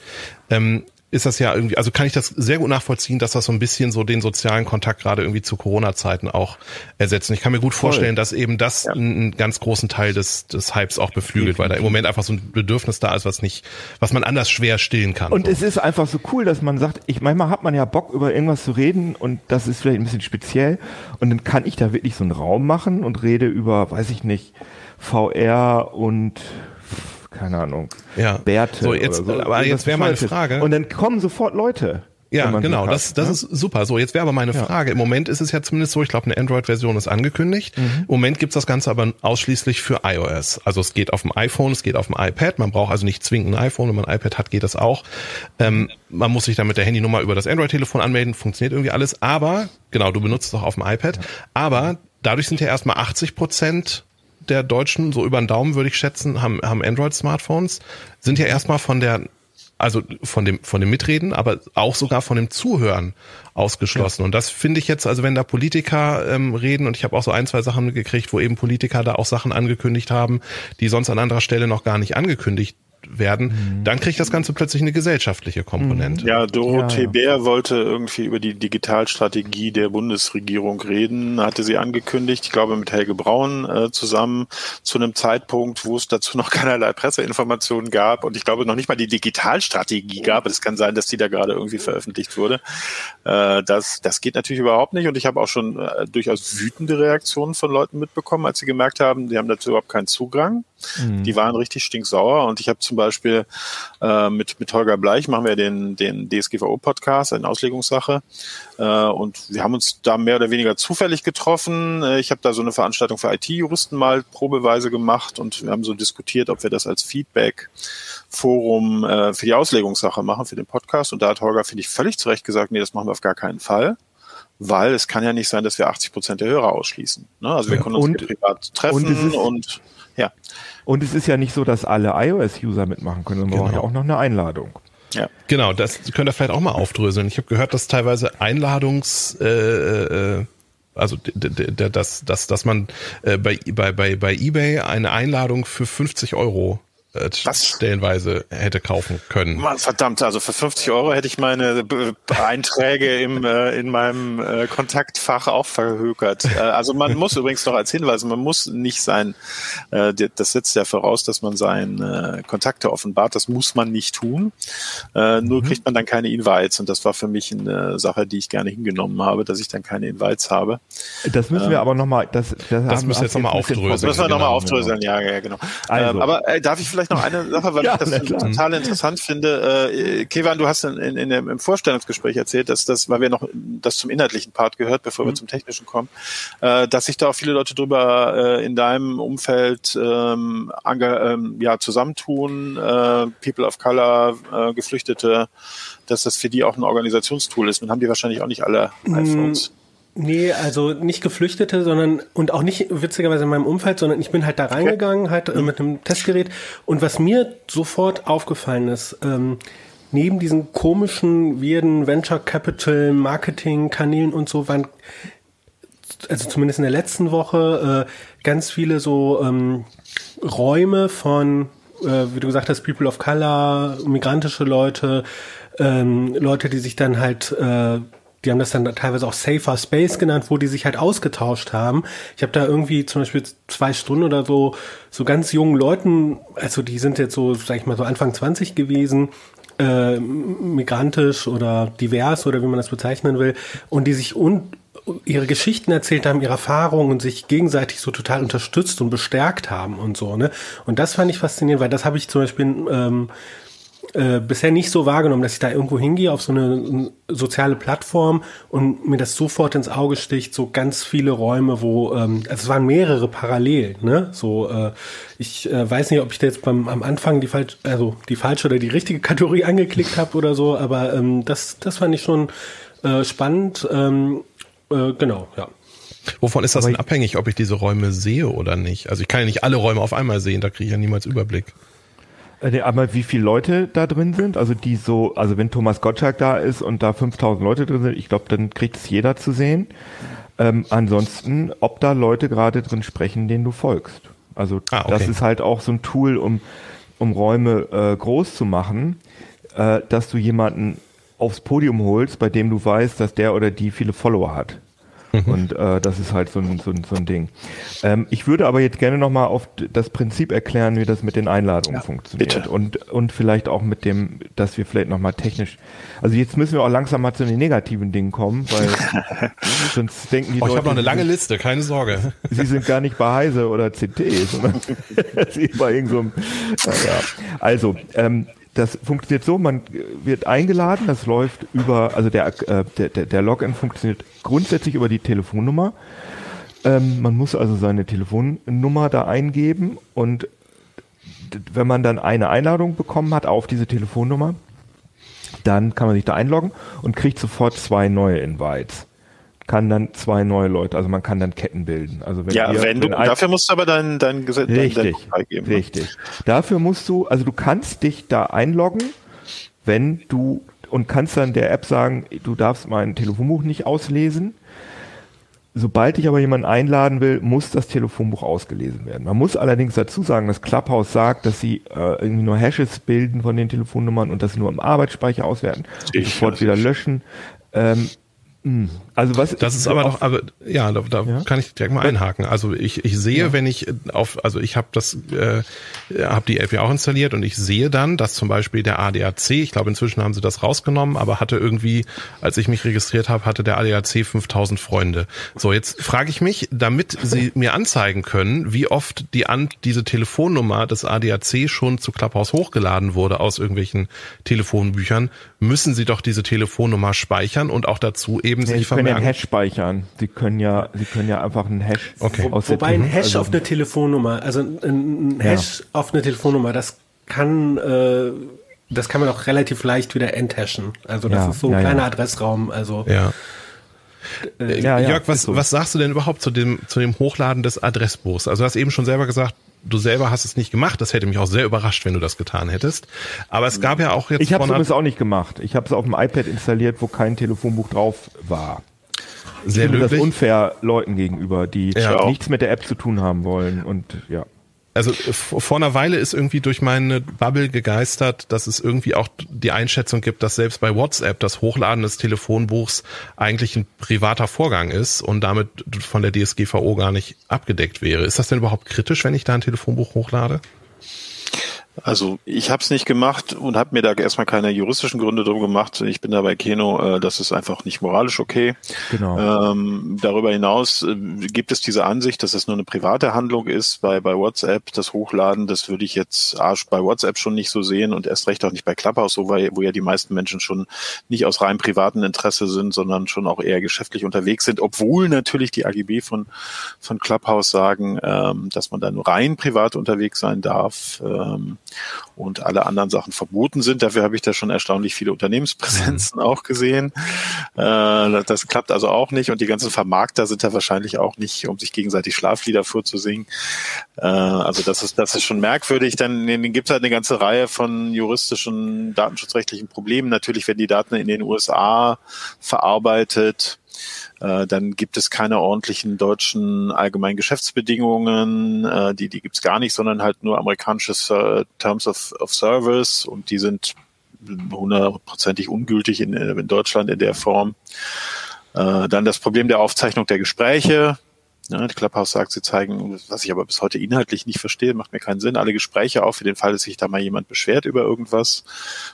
ähm, ist das ja irgendwie, also kann ich das sehr gut nachvollziehen, dass das so ein bisschen so den sozialen Kontakt gerade irgendwie zu Corona-Zeiten auch ersetzt. Und ich kann mir gut vorstellen, Voll. dass eben das ja. einen ganz großen Teil des, des Hypes auch beflügelt, weil da im Moment einfach so ein Bedürfnis da ist, was nicht, was man anders schwer stillen kann. Und so. es ist einfach so cool, dass man sagt, ich manchmal hat man ja Bock über irgendwas zu reden und das ist vielleicht ein bisschen speziell und dann kann ich da wirklich so einen Raum machen und rede über, weiß ich nicht, VR und keine Ahnung, ja. Bärte. So, jetzt, so. Aber jetzt wäre meine Frage. Und dann kommen sofort Leute. Ja, genau, das, das ne? ist super. So, jetzt wäre aber meine ja. Frage. Im Moment ist es ja zumindest so, ich glaube, eine Android-Version ist angekündigt. Mhm. Im Moment gibt's das Ganze aber ausschließlich für iOS. Also es geht auf dem iPhone, es geht auf dem iPad. Man braucht also nicht zwingend ein iPhone. Wenn man ein iPad hat, geht das auch. Ähm, man muss sich dann mit der Handynummer über das Android-Telefon anmelden, funktioniert irgendwie alles. Aber, genau, du benutzt es auch auf dem iPad. Aber dadurch sind ja erstmal 80 Prozent der Deutschen, so über den Daumen würde ich schätzen, haben, haben Android-Smartphones, sind ja erstmal von der, also von dem, von dem Mitreden, aber auch sogar von dem Zuhören ausgeschlossen. Ja. Und das finde ich jetzt, also wenn da Politiker ähm, reden, und ich habe auch so ein, zwei Sachen gekriegt, wo eben Politiker da auch Sachen angekündigt haben, die sonst an anderer Stelle noch gar nicht angekündigt werden, mhm. dann kriegt das Ganze plötzlich eine gesellschaftliche Komponente. Ja, Dorothee ja. Bär wollte irgendwie über die Digitalstrategie der Bundesregierung reden, hatte sie angekündigt, ich glaube mit Helge Braun äh, zusammen, zu einem Zeitpunkt, wo es dazu noch keinerlei Presseinformationen gab und ich glaube noch nicht mal die Digitalstrategie gab. Es kann sein, dass die da gerade irgendwie veröffentlicht wurde. Äh, das, das geht natürlich überhaupt nicht und ich habe auch schon äh, durchaus wütende Reaktionen von Leuten mitbekommen, als sie gemerkt haben, die haben dazu überhaupt keinen Zugang. Mhm. Die waren richtig stinksauer und ich habe zum Beispiel äh, mit, mit Holger Bleich machen wir den, den DSGVO-Podcast, eine Auslegungssache äh, und wir haben uns da mehr oder weniger zufällig getroffen. Äh, ich habe da so eine Veranstaltung für IT-Juristen mal probeweise gemacht und wir haben so diskutiert, ob wir das als Feedback-Forum äh, für die Auslegungssache machen, für den Podcast und da hat Holger, finde ich, völlig zu Recht gesagt, nee, das machen wir auf gar keinen Fall weil es kann ja nicht sein, dass wir 80 Prozent der Hörer ausschließen. Ne? Also wir können uns und, privat treffen und, und ja. Und es ist ja nicht so, dass alle iOS-User mitmachen können, sondern genau. brauchen ja auch noch eine Einladung. Ja. Genau, das könnt ihr vielleicht auch mal aufdröseln. Ich habe gehört, dass teilweise Einladungs äh, äh, also dass, dass, dass man äh, bei, bei, bei, bei eBay eine Einladung für 50 Euro äh, stellenweise hätte kaufen können. Mann, verdammt, also für 50 Euro hätte ich meine Einträge im, äh, in meinem äh, Kontaktfach auch verhökert. Äh, also man muss übrigens noch als Hinweis, man muss nicht sein, äh, das setzt ja voraus, dass man seine äh, Kontakte offenbart, das muss man nicht tun. Äh, nur mhm. kriegt man dann keine Invites und das war für mich eine Sache, die ich gerne hingenommen habe, dass ich dann keine Invites habe. Das müssen wir ähm, aber nochmal, das, das, das müssen wir jetzt nochmal aufdröseln. Das müssen wir nochmal genau. aufdröseln, ja, ja, genau. Also. Ähm, aber äh, darf ich vielleicht noch eine Sache, weil ja, ich das total interessant finde. Äh, Kevan, du hast in, in, in dem, im Vorstellungsgespräch erzählt, dass das, weil wir noch das zum inhaltlichen Part gehört, bevor mhm. wir zum technischen kommen, äh, dass sich da auch viele Leute drüber äh, in deinem Umfeld ähm, ähm, ja, zusammentun, äh, People of Color, äh, Geflüchtete, dass das für die auch ein Organisationstool ist. Dann haben die wahrscheinlich auch nicht alle mm, iPhones. Nee, also nicht Geflüchtete, sondern und auch nicht witzigerweise in meinem Umfeld, sondern ich bin halt da reingegangen, halt äh, mit einem Testgerät. Und was mir sofort aufgefallen ist, ähm, neben diesen komischen, weirden Venture Capital Marketing Kanälen und so waren, also zumindest in der letzten Woche, äh, ganz viele so ähm, Räume von, äh, wie du gesagt hast, People of Color, migrantische Leute, ähm, Leute, die sich dann halt äh, die haben das dann teilweise auch Safer Space genannt, wo die sich halt ausgetauscht haben. Ich habe da irgendwie zum Beispiel zwei Stunden oder so so ganz jungen Leuten, also die sind jetzt so, sag ich mal, so Anfang 20 gewesen, äh, migrantisch oder divers oder wie man das bezeichnen will, und die sich un ihre Geschichten erzählt haben, ihre Erfahrungen und sich gegenseitig so total unterstützt und bestärkt haben und so, ne? Und das fand ich faszinierend, weil das habe ich zum Beispiel ähm, äh, bisher nicht so wahrgenommen, dass ich da irgendwo hingehe auf so eine soziale Plattform und mir das sofort ins Auge sticht, so ganz viele Räume, wo, ähm, also es waren mehrere parallel, ne? So, äh, ich äh, weiß nicht, ob ich da jetzt beim am Anfang die falsch, also die falsche oder die richtige Kategorie angeklickt habe oder so, aber ähm, das, das fand ich schon äh, spannend. Ähm, äh, genau, ja. Wovon ist das denn abhängig, ob ich diese Räume sehe oder nicht? Also ich kann ja nicht alle Räume auf einmal sehen, da kriege ich ja niemals Überblick. Äh, aber wie viele Leute da drin sind, also die so, also wenn Thomas Gottschalk da ist und da 5000 Leute drin sind, ich glaube, dann kriegt es jeder zu sehen. Ähm, ansonsten, ob da Leute gerade drin sprechen, denen du folgst. Also ah, okay. das ist halt auch so ein Tool, um, um Räume äh, groß zu machen, äh, dass du jemanden aufs Podium holst, bei dem du weißt, dass der oder die viele Follower hat. Mhm. Und äh, das ist halt so ein, so ein, so ein Ding. Ähm, ich würde aber jetzt gerne nochmal auf das Prinzip erklären, wie das mit den Einladungen ja, funktioniert. Bitte. Und, und vielleicht auch mit dem, dass wir vielleicht nochmal technisch. Also jetzt müssen wir auch langsam mal zu den negativen Dingen kommen, weil sonst denken die oh, Leute. Ich habe noch eine lange Liste, keine Sorge. Sie sind gar nicht bei Heise oder CT, sondern sie bei irgendeinem. So naja. Also, ähm, das funktioniert so, man wird eingeladen, das läuft über, also der, äh, der, der Login funktioniert grundsätzlich über die Telefonnummer. Ähm, man muss also seine Telefonnummer da eingeben und wenn man dann eine Einladung bekommen hat auf diese Telefonnummer, dann kann man sich da einloggen und kriegt sofort zwei neue Invites kann dann zwei neue Leute, also man kann dann Ketten bilden. Also wenn ja, ihr, wenn du, wenn dafür musst du aber dein, dein Gesetz richtig, freigeben. Ne? Richtig. Dafür musst du, also du kannst dich da einloggen, wenn du und kannst dann der App sagen, du darfst mein Telefonbuch nicht auslesen. Sobald ich aber jemanden einladen will, muss das Telefonbuch ausgelesen werden. Man muss allerdings dazu sagen, dass Clubhouse sagt, dass sie äh, irgendwie nur Hashes bilden von den Telefonnummern und das nur im Arbeitsspeicher auswerten und sofort wieder löschen. Ähm, hm. Also was? Das ist aber doch, aber ja, da, da ja? kann ich direkt mal einhaken. Also ich, ich sehe, ja. wenn ich auf, also ich habe das, äh, habe die App ja auch installiert und ich sehe dann, dass zum Beispiel der ADAC, ich glaube inzwischen haben sie das rausgenommen, aber hatte irgendwie, als ich mich registriert habe, hatte der ADAC 5000 Freunde. So jetzt frage ich mich, damit sie mir anzeigen können, wie oft die an diese Telefonnummer des ADAC schon zu Clubhouse hochgeladen wurde aus irgendwelchen Telefonbüchern, müssen sie doch diese Telefonnummer speichern und auch dazu eben ja, sich können ja einen Hash speichern. Sie können ja, Sie können ja einfach einen Hash okay. Wo, Wobei ein Hash also, auf eine Telefonnummer, also ein, Hash ja. auf eine Telefonnummer, das kann, äh, das kann man auch relativ leicht wieder enthashen. Also das ja, ist so ein kleiner Adressraum. Also ja. Äh, ja, Jörg, was, so. was sagst du denn überhaupt zu dem, zu dem Hochladen des Adressbuchs? Also du hast eben schon selber gesagt, du selber hast es nicht gemacht. Das hätte mich auch sehr überrascht, wenn du das getan hättest. Aber es gab ja auch jetzt. Ich habe es übrigens auch nicht gemacht. Ich habe es auf dem iPad installiert, wo kein Telefonbuch drauf war. Sehr löblich. Das unfair Leuten gegenüber, die ja. nichts mit der App zu tun haben wollen und ja also vor einer Weile ist irgendwie durch meine Bubble gegeistert, dass es irgendwie auch die Einschätzung gibt, dass selbst bei WhatsApp das Hochladen des Telefonbuchs eigentlich ein privater Vorgang ist und damit von der DSGVO gar nicht abgedeckt wäre. Ist das denn überhaupt kritisch, wenn ich da ein Telefonbuch hochlade? Also ich habe es nicht gemacht und habe mir da erstmal keine juristischen Gründe drum gemacht. Ich bin da bei Keno, äh, das ist einfach nicht moralisch okay. Genau. Ähm, darüber hinaus äh, gibt es diese Ansicht, dass es nur eine private Handlung ist. Bei, bei WhatsApp, das Hochladen, das würde ich jetzt Arsch bei WhatsApp schon nicht so sehen und erst recht auch nicht bei Clubhouse, so, weil, wo ja die meisten Menschen schon nicht aus rein privaten Interesse sind, sondern schon auch eher geschäftlich unterwegs sind, obwohl natürlich die AGB von, von Clubhouse sagen, ähm, dass man da nur rein privat unterwegs sein darf. Ähm, und alle anderen Sachen verboten sind. Dafür habe ich da schon erstaunlich viele Unternehmenspräsenzen mhm. auch gesehen. Äh, das klappt also auch nicht und die ganzen Vermarkter sind da wahrscheinlich auch nicht, um sich gegenseitig Schlaflieder vorzusingen. Äh, also das ist, das ist schon merkwürdig. Dann, dann gibt es halt eine ganze Reihe von juristischen, datenschutzrechtlichen Problemen. Natürlich werden die Daten in den USA verarbeitet. Äh, dann gibt es keine ordentlichen deutschen allgemeinen Geschäftsbedingungen, äh, die, die gibt es gar nicht, sondern halt nur amerikanisches äh, Terms of, of Service und die sind hundertprozentig ungültig in, in Deutschland in der Form. Äh, dann das Problem der Aufzeichnung der Gespräche. Ja, Clubhouse sagt, sie zeigen, was ich aber bis heute inhaltlich nicht verstehe, macht mir keinen Sinn, alle Gespräche auf für den Fall, dass sich da mal jemand beschwert über irgendwas.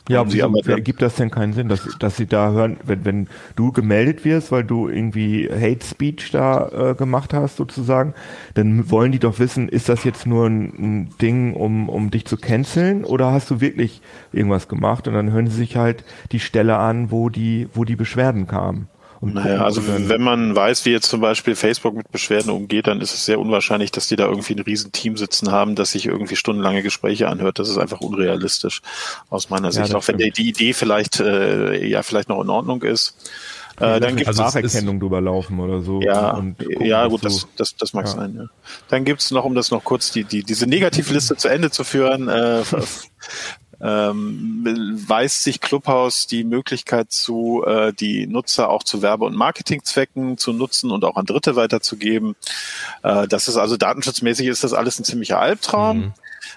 Ja, aber sie aber gibt das denn keinen Sinn, dass, dass sie da hören, wenn, wenn du gemeldet wirst, weil du irgendwie Hate Speech da äh, gemacht hast sozusagen, dann wollen die doch wissen, ist das jetzt nur ein, ein Ding, um, um dich zu canceln oder hast du wirklich irgendwas gemacht? Und dann hören sie sich halt die Stelle an, wo die, wo die Beschwerden kamen. Und naja, also wenn man weiß, wie jetzt zum Beispiel Facebook mit Beschwerden umgeht, dann ist es sehr unwahrscheinlich, dass die da irgendwie ein Riesenteam sitzen haben, das sich irgendwie stundenlange Gespräche anhört. Das ist einfach unrealistisch aus meiner Sicht. Ja, Auch wenn die, die Idee vielleicht äh, ja vielleicht noch in Ordnung ist. Äh, dann gibt es Spracherkennung drüber laufen oder so. Ja, gucken, ja gut, das, das, das mag ja. sein. Ja. Dann gibt's noch, um das noch kurz die, die diese Negativliste zu Ende zu führen, äh, ähm, weist sich Clubhouse die Möglichkeit zu, äh, die Nutzer auch zu Werbe- und Marketingzwecken zu nutzen und auch an Dritte weiterzugeben. Äh, das ist also datenschutzmäßig ist das alles ein ziemlicher Albtraum. Mhm.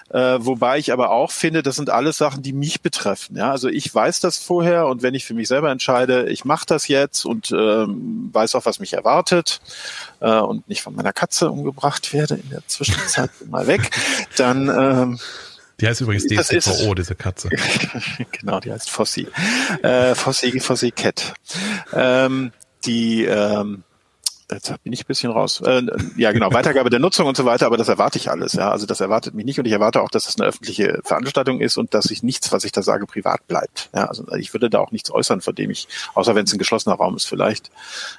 Äh, wobei ich aber auch finde, das sind alles Sachen, die mich betreffen. Ja, also ich weiß das vorher und wenn ich für mich selber entscheide, ich mache das jetzt und ähm, weiß auch, was mich erwartet äh, und nicht von meiner Katze umgebracht werde in der Zwischenzeit mal weg, dann ähm, die heißt übrigens DSGVO, diese Katze. genau, die heißt Fossi. Äh, Fossi, Fossi Cat. Ähm, die ähm, jetzt bin ich ein bisschen raus. Äh, ja, genau, Weitergabe der Nutzung und so weiter, aber das erwarte ich alles. Ja, also das erwartet mich nicht und ich erwarte auch, dass das eine öffentliche Veranstaltung ist und dass ich nichts, was ich da sage, privat bleibt. Ja, also ich würde da auch nichts äußern, von dem ich, außer wenn es ein geschlossener Raum ist vielleicht,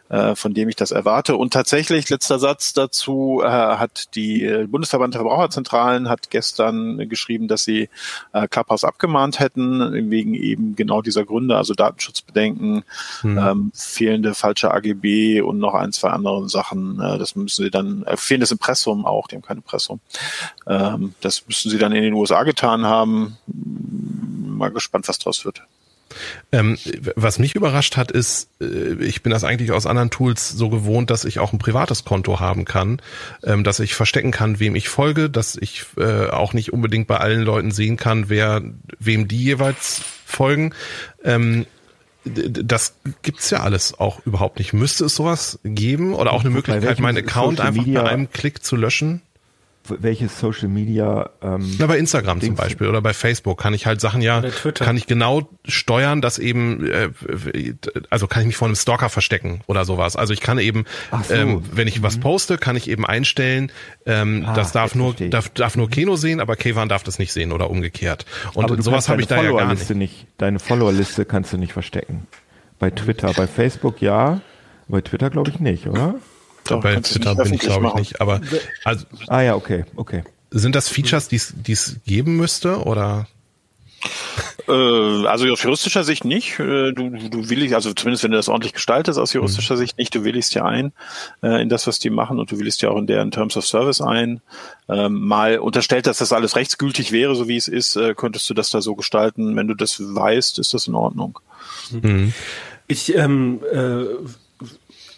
äh, von dem ich das erwarte. Und tatsächlich letzter Satz dazu äh, hat die äh, Bundesverband der Verbraucherzentralen hat gestern geschrieben, dass sie äh, Clubhouse abgemahnt hätten wegen eben genau dieser Gründe, also Datenschutzbedenken, hm. ähm, fehlende falsche AGB und noch ein zwei anderen Sachen. Äh, das müssen sie dann, äh, fehlendes Impressum auch, die haben kein Impressum. Ähm, das müssen sie dann in den USA getan haben. Mal gespannt, was draus wird. Ähm, was mich überrascht hat, ist, äh, ich bin das eigentlich aus anderen Tools so gewohnt, dass ich auch ein privates Konto haben kann, ähm, dass ich verstecken kann, wem ich folge, dass ich äh, auch nicht unbedingt bei allen Leuten sehen kann, wer wem die jeweils folgen. Ähm, das gibt's ja alles auch überhaupt nicht. Müsste es sowas geben oder auch eine Möglichkeit, meinen Account einfach bei einem Klick zu löschen? Welches Social Media. Ähm, Na, bei Instagram zum Beispiel oder bei Facebook kann ich halt Sachen ja, kann ich genau steuern, dass eben, äh, also kann ich mich vor einem Stalker verstecken oder sowas. Also ich kann eben, so. ähm, wenn ich mhm. was poste, kann ich eben einstellen, ähm, ah, das darf nur, darf, darf nur Keno sehen, aber Kevan darf das nicht sehen oder umgekehrt. Und aber sowas habe ich da ja gar nicht. nicht. Deine Followerliste kannst du nicht verstecken. Bei Twitter, bei Facebook ja, bei Twitter glaube ich nicht, oder? Doch, bei Twitter bin ich glaube ich nicht, aber also Ah ja, okay, okay. Sind das Features, die es geben müsste oder? Äh, also aus juristischer Sicht nicht. Äh, du, du willigst, also zumindest wenn du das ordentlich gestaltest, aus juristischer mhm. Sicht nicht. Du willigst ja ein äh, in das, was die machen und du willigst ja auch in deren Terms of Service ein. Ähm, mal unterstellt, dass das alles rechtsgültig wäre, so wie es ist, äh, könntest du das da so gestalten. Wenn du das weißt, ist das in Ordnung. Mhm. Ich ähm, äh,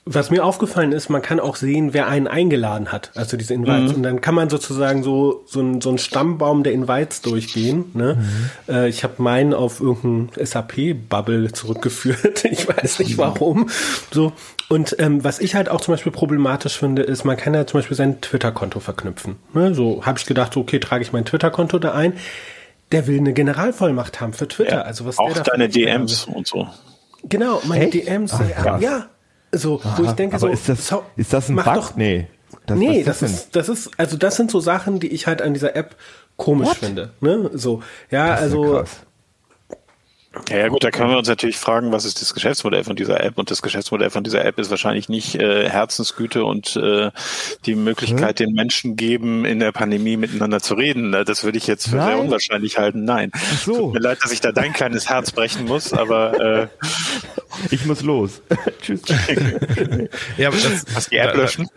was mir aufgefallen ist, man kann auch sehen, wer einen eingeladen hat, also diese Invites. Mhm. Und dann kann man sozusagen so, so, ein, so einen Stammbaum der Invites durchgehen. Ne? Mhm. Äh, ich habe meinen auf irgendeinen SAP-Bubble zurückgeführt. ich weiß nicht warum. So. Und ähm, was ich halt auch zum Beispiel problematisch finde, ist, man kann ja zum Beispiel sein Twitter-Konto verknüpfen. Ne? So habe ich gedacht, okay, trage ich mein Twitter-Konto da ein. Der will eine Generalvollmacht haben für Twitter. Ja, also was auch deine DMs und so. Genau, meine Echt? DMs. Ach, ja, so, Aha, wo ich denke, so, ist das, ist das ein Bug? Doch, nee. Das, nee, das, das ist, das ist, also das sind so Sachen, die ich halt an dieser App komisch What? finde. Ne? So, ja, also krass. Ja, ja, gut, da können wir uns natürlich fragen, was ist das Geschäftsmodell von dieser App? Und das Geschäftsmodell von dieser App ist wahrscheinlich nicht äh, Herzensgüte und äh, die Möglichkeit, hm? den Menschen geben, in der Pandemie miteinander zu reden. Das würde ich jetzt für Nein. sehr unwahrscheinlich halten. Nein. Ach so. Tut mir leid, dass ich da dein kleines Herz brechen muss, aber äh, ich muss los. Tschüss. ja, aber das, Hast die App da, löschen?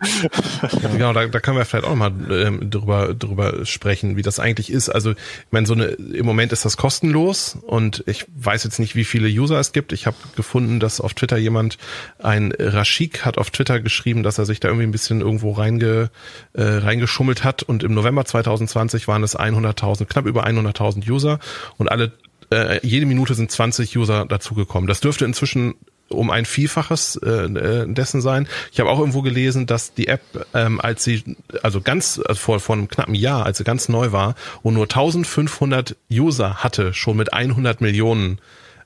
genau, da, da können wir vielleicht auch mal ähm, drüber, drüber sprechen, wie das eigentlich ist. Also, ich meine, so eine, im Moment ist das kostenlos und ich weiß jetzt nicht, wie viele User es gibt. Ich habe gefunden, dass auf Twitter jemand, ein Rashik hat auf Twitter geschrieben, dass er sich da irgendwie ein bisschen irgendwo reinge, äh, reingeschummelt hat und im November 2020 waren es 100.000, knapp über 100.000 User und alle äh, jede Minute sind 20 User dazugekommen. Das dürfte inzwischen um ein Vielfaches äh, dessen sein. Ich habe auch irgendwo gelesen, dass die App, ähm, als sie, also ganz also vor, vor einem knappen Jahr, als sie ganz neu war und nur 1500 User hatte, schon mit 100 Millionen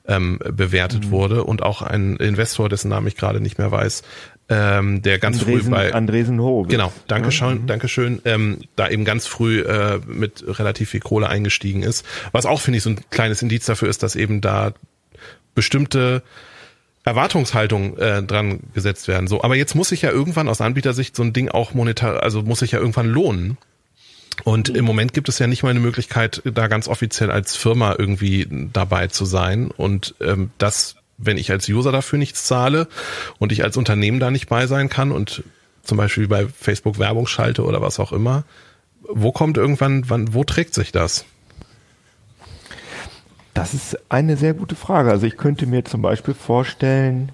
ähm, bewertet mhm. wurde und auch ein Investor, dessen Namen ich gerade nicht mehr weiß, ähm, der ganz Andresen, früh bei Andresen Ho. Genau, danke schön, mhm. danke schön, ähm, da eben ganz früh äh, mit relativ viel Kohle eingestiegen ist. Was auch finde ich so ein kleines Indiz dafür ist, dass eben da bestimmte Erwartungshaltung äh, dran gesetzt werden. So, aber jetzt muss sich ja irgendwann aus Anbietersicht so ein Ding auch monetar, also muss sich ja irgendwann lohnen. Und im Moment gibt es ja nicht mal eine Möglichkeit, da ganz offiziell als Firma irgendwie dabei zu sein. Und ähm, das wenn ich als User dafür nichts zahle und ich als Unternehmen da nicht bei sein kann und zum Beispiel bei Facebook Werbung schalte oder was auch immer, wo kommt irgendwann, wann, wo trägt sich das? Das ist eine sehr gute Frage. Also ich könnte mir zum Beispiel vorstellen,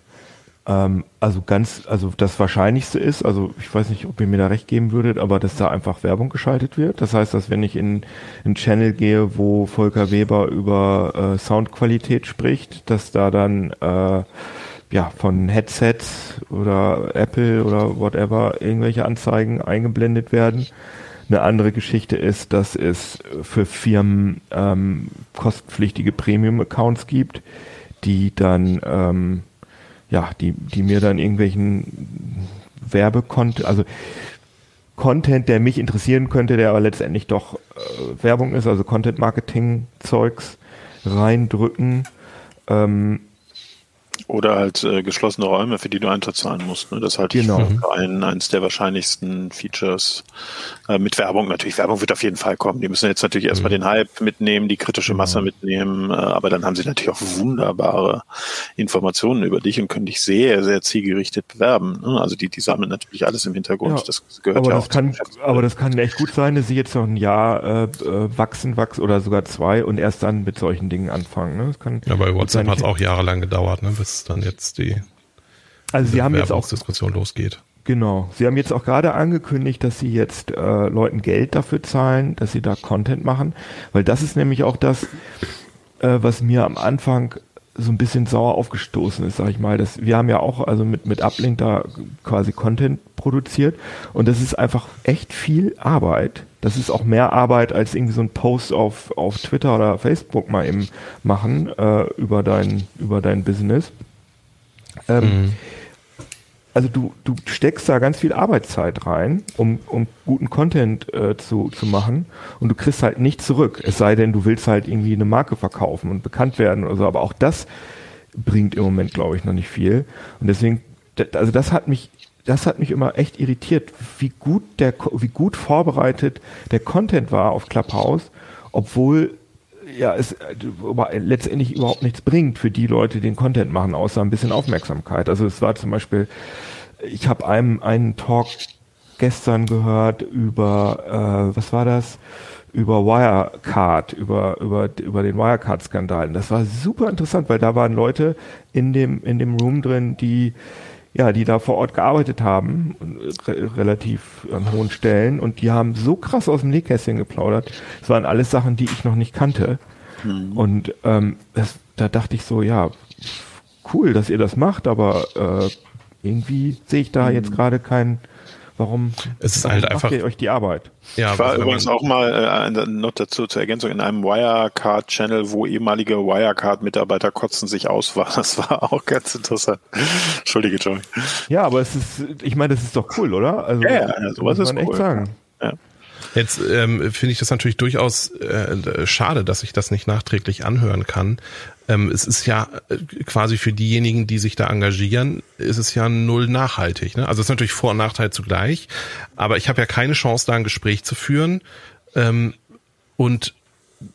ähm, also ganz, also das Wahrscheinlichste ist, also ich weiß nicht, ob ihr mir da recht geben würdet, aber dass da einfach Werbung geschaltet wird. Das heißt, dass wenn ich in einen Channel gehe, wo Volker Weber über äh, Soundqualität spricht, dass da dann äh, ja von Headsets oder Apple oder whatever irgendwelche Anzeigen eingeblendet werden. Eine andere Geschichte ist, dass es für Firmen ähm, kostenpflichtige Premium-Accounts gibt, die dann ähm, ja, die, die mir dann irgendwelchen Werbecontent, also Content, der mich interessieren könnte, der aber letztendlich doch äh, Werbung ist, also Content-Marketing-Zeugs reindrücken. Ähm, Oder halt äh, geschlossene Räume, für die du Eintritt zahlen musst. Ne? Das halte ich Genau. für ein, eines der wahrscheinlichsten Features. Äh, mit Werbung natürlich. Werbung wird auf jeden Fall kommen. Die müssen jetzt natürlich erstmal den Hype mitnehmen, die kritische Masse mitnehmen. Äh, aber dann haben sie natürlich auch wunderbare Informationen über dich und können dich sehr, sehr zielgerichtet bewerben. Ne? Also die, die sammeln natürlich alles im Hintergrund. Ja, das gehört aber ja das auch kann, aber das kann echt gut sein, dass sie jetzt noch ein Jahr äh, äh, wachsen, wachsen oder sogar zwei und erst dann mit solchen Dingen anfangen. Ne? Das kann Ja, bei WhatsApp hat es auch jahrelang gedauert, ne, bis dann jetzt die Also sie haben jetzt auch Werbungsdiskussion losgeht. Genau. Sie haben jetzt auch gerade angekündigt, dass Sie jetzt äh, Leuten Geld dafür zahlen, dass Sie da Content machen, weil das ist nämlich auch das, äh, was mir am Anfang so ein bisschen sauer aufgestoßen ist, sag ich mal. Das, wir haben ja auch also mit, mit Uplink da quasi Content produziert und das ist einfach echt viel Arbeit. Das ist auch mehr Arbeit als irgendwie so ein Post auf, auf Twitter oder Facebook mal eben machen äh, über dein, über dein Business. Ähm, also du, du steckst da ganz viel Arbeitszeit rein, um, um guten Content äh, zu, zu machen und du kriegst halt nicht zurück. Es sei denn, du willst halt irgendwie eine Marke verkaufen und bekannt werden oder so, aber auch das bringt im Moment, glaube ich, noch nicht viel. Und deswegen, also das hat mich, das hat mich immer echt irritiert, wie gut der, wie gut vorbereitet der Content war auf Clubhouse, obwohl ja, es äh, aber letztendlich überhaupt nichts bringt für die Leute, die den Content machen, außer ein bisschen Aufmerksamkeit. Also es war zum Beispiel, ich habe einen, einen Talk gestern gehört über, äh, was war das? Über Wirecard, über, über, über den Wirecard-Skandal. Das war super interessant, weil da waren Leute in dem, in dem Room drin, die, ja, die da vor Ort gearbeitet haben, re relativ an hohen Stellen, und die haben so krass aus dem Nähkästchen geplaudert. Das waren alles Sachen, die ich noch nicht kannte. Und ähm, das, da dachte ich so, ja, cool, dass ihr das macht, aber äh, irgendwie sehe ich da jetzt gerade kein, warum, Es ist halt macht einfach- ihr euch die Arbeit? Ja, Ich war übrigens auch mal äh, noch dazu zur Ergänzung in einem Wirecard-Channel, wo ehemalige Wirecard-Mitarbeiter kotzen sich aus war. Das war auch ganz interessant. Entschuldige, Joey. Ja, aber es ist, ich meine, das ist doch cool, oder? Also, Ja, ja, ja, sowas muss ist man echt cool. sagen. Jetzt ähm, finde ich das natürlich durchaus äh, schade, dass ich das nicht nachträglich anhören kann. Ähm, es ist ja äh, quasi für diejenigen, die sich da engagieren, ist es ja null nachhaltig. Ne? Also es ist natürlich Vor- und Nachteil zugleich, aber ich habe ja keine Chance, da ein Gespräch zu führen ähm, und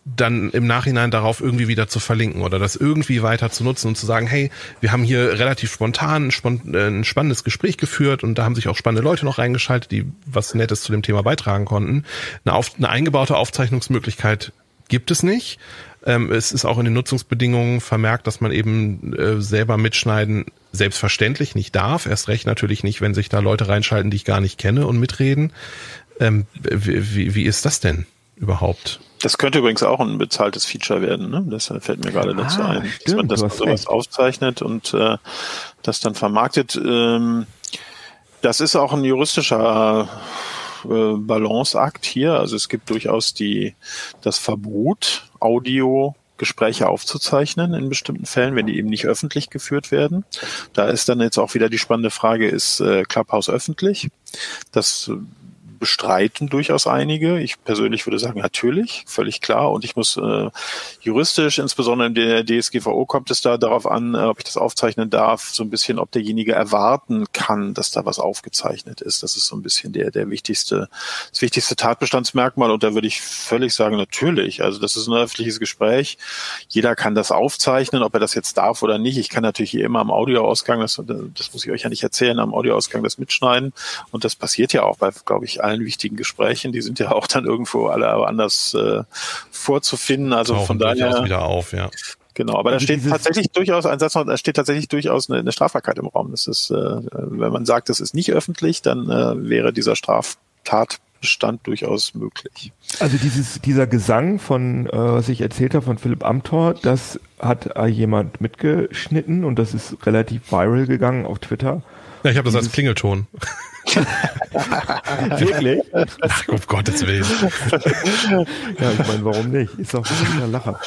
dann im Nachhinein darauf irgendwie wieder zu verlinken oder das irgendwie weiter zu nutzen und zu sagen, hey, wir haben hier relativ spontan ein, äh, spannendes Gespräch geführt und da haben sich auch spannende Leute noch reingeschaltet, die was Nettes zu dem Thema beitragen konnten. Eine, auf, eine eingebaute Aufzeichnungsmöglichkeit gibt es nicht. Ähm, es ist auch in den Nutzungsbedingungen vermerkt, dass man eben äh, selber mitschneiden selbstverständlich nicht darf. Erst recht natürlich nicht, wenn sich da Leute reinschalten, die ich gar nicht kenne und mitreden. Ähm, wie, wie, ist das denn überhaupt? Das könnte übrigens auch ein bezahltes Feature werden. Ne? Das fällt mir gerade dazu Ah, ein, dass stimmt, man das hast sowas recht. aufzeichnet und äh, das dann vermarktet. Ähm, das ist auch ein juristischer äh, Balanceakt hier. Also es gibt durchaus die das Verbot, Audio Gespräche aufzuzeichnen in bestimmten Fällen, wenn die eben nicht öffentlich geführt werden. Da ist dann jetzt auch wieder die spannende Frage, ist äh, Clubhouse öffentlich? Das bestreiten durchaus einige. Ich persönlich würde sagen, natürlich, völlig klar. Und ich muss äh, juristisch, insbesondere in der DSGVO, kommt es da darauf an, äh, ob ich das aufzeichnen darf, so ein bisschen, ob derjenige erwarten kann, dass da was aufgezeichnet ist. Das ist so ein bisschen der, der wichtigste, das wichtigste Tatbestandsmerkmal. Und da würde ich völlig sagen, natürlich. Also das ist ein öffentliches Gespräch. Jeder kann das aufzeichnen, ob er das jetzt darf oder nicht. Ich kann natürlich hier immer am Audioausgang, das, das muss ich euch ja nicht erzählen, am Audioausgang das mitschneiden. Und das passiert ja auch bei, glaube ich, allen wichtigen Gesprächen. Die sind ja auch dann irgendwo alle anders äh, vorzufinden. Also Tauchen von daher. wieder auf, ja. Genau, aber da Also steht tatsächlich durchaus ein Satz noch, da steht tatsächlich durchaus eine, eine Strafbarkeit im Raum. Das ist, äh, wenn man sagt, das ist nicht öffentlich, dann äh, wäre dieser Straftatbestand durchaus möglich. Also dieses, dieser Gesang von, äh, was ich erzählt habe, von Philipp Amthor, das hat äh, jemand mitgeschnitten und das ist relativ viral gegangen auf Twitter. Ja, ich habe das als Klingelton. Wirklich? um Gottes Willen. Ja, ich meine, warum nicht? Ist doch ein Lacher.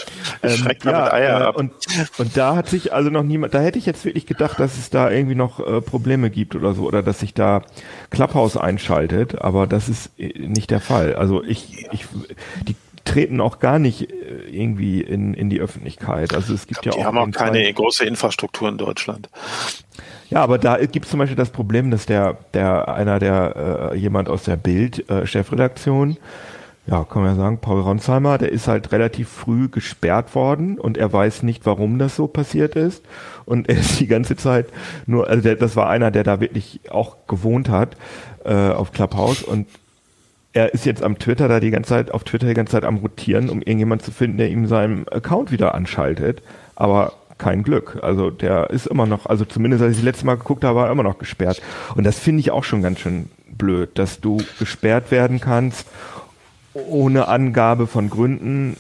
Ähm, mit Eier ab. Und, und da hat sich also noch niemand, da hätte ich jetzt wirklich gedacht, dass es da irgendwie noch äh, Probleme gibt oder so, oder dass sich da Clubhouse einschaltet, aber das ist äh, nicht der Fall. Also ich, ich, die treten auch gar nicht äh, irgendwie in, in die Öffentlichkeit. Also es gibt glaub, ja auch. Die haben auch keine große Infrastruktur in Deutschland. Ja, aber da gibt es zum Beispiel das Problem, dass der, der einer der äh, jemand aus der Bild äh, Chefredaktion, ja, kann man ja sagen, Paul Ronsheimer, der ist halt relativ früh gesperrt worden und er weiß nicht, warum das so passiert ist. Und er ist die ganze Zeit nur, also der, das war einer, der da wirklich auch gewohnt hat äh, auf Clubhouse und er ist jetzt am Twitter da die ganze Zeit, auf Twitter die ganze Zeit am rotieren, um irgendjemand zu finden, der ihm seinen Account wieder anschaltet. Aber kein Glück. Also der ist immer noch, also zumindest als ich das letzte Mal geguckt habe, war er immer noch gesperrt. Und das finde ich auch schon ganz schön blöd, dass du gesperrt werden kannst ohne Angabe von Gründen.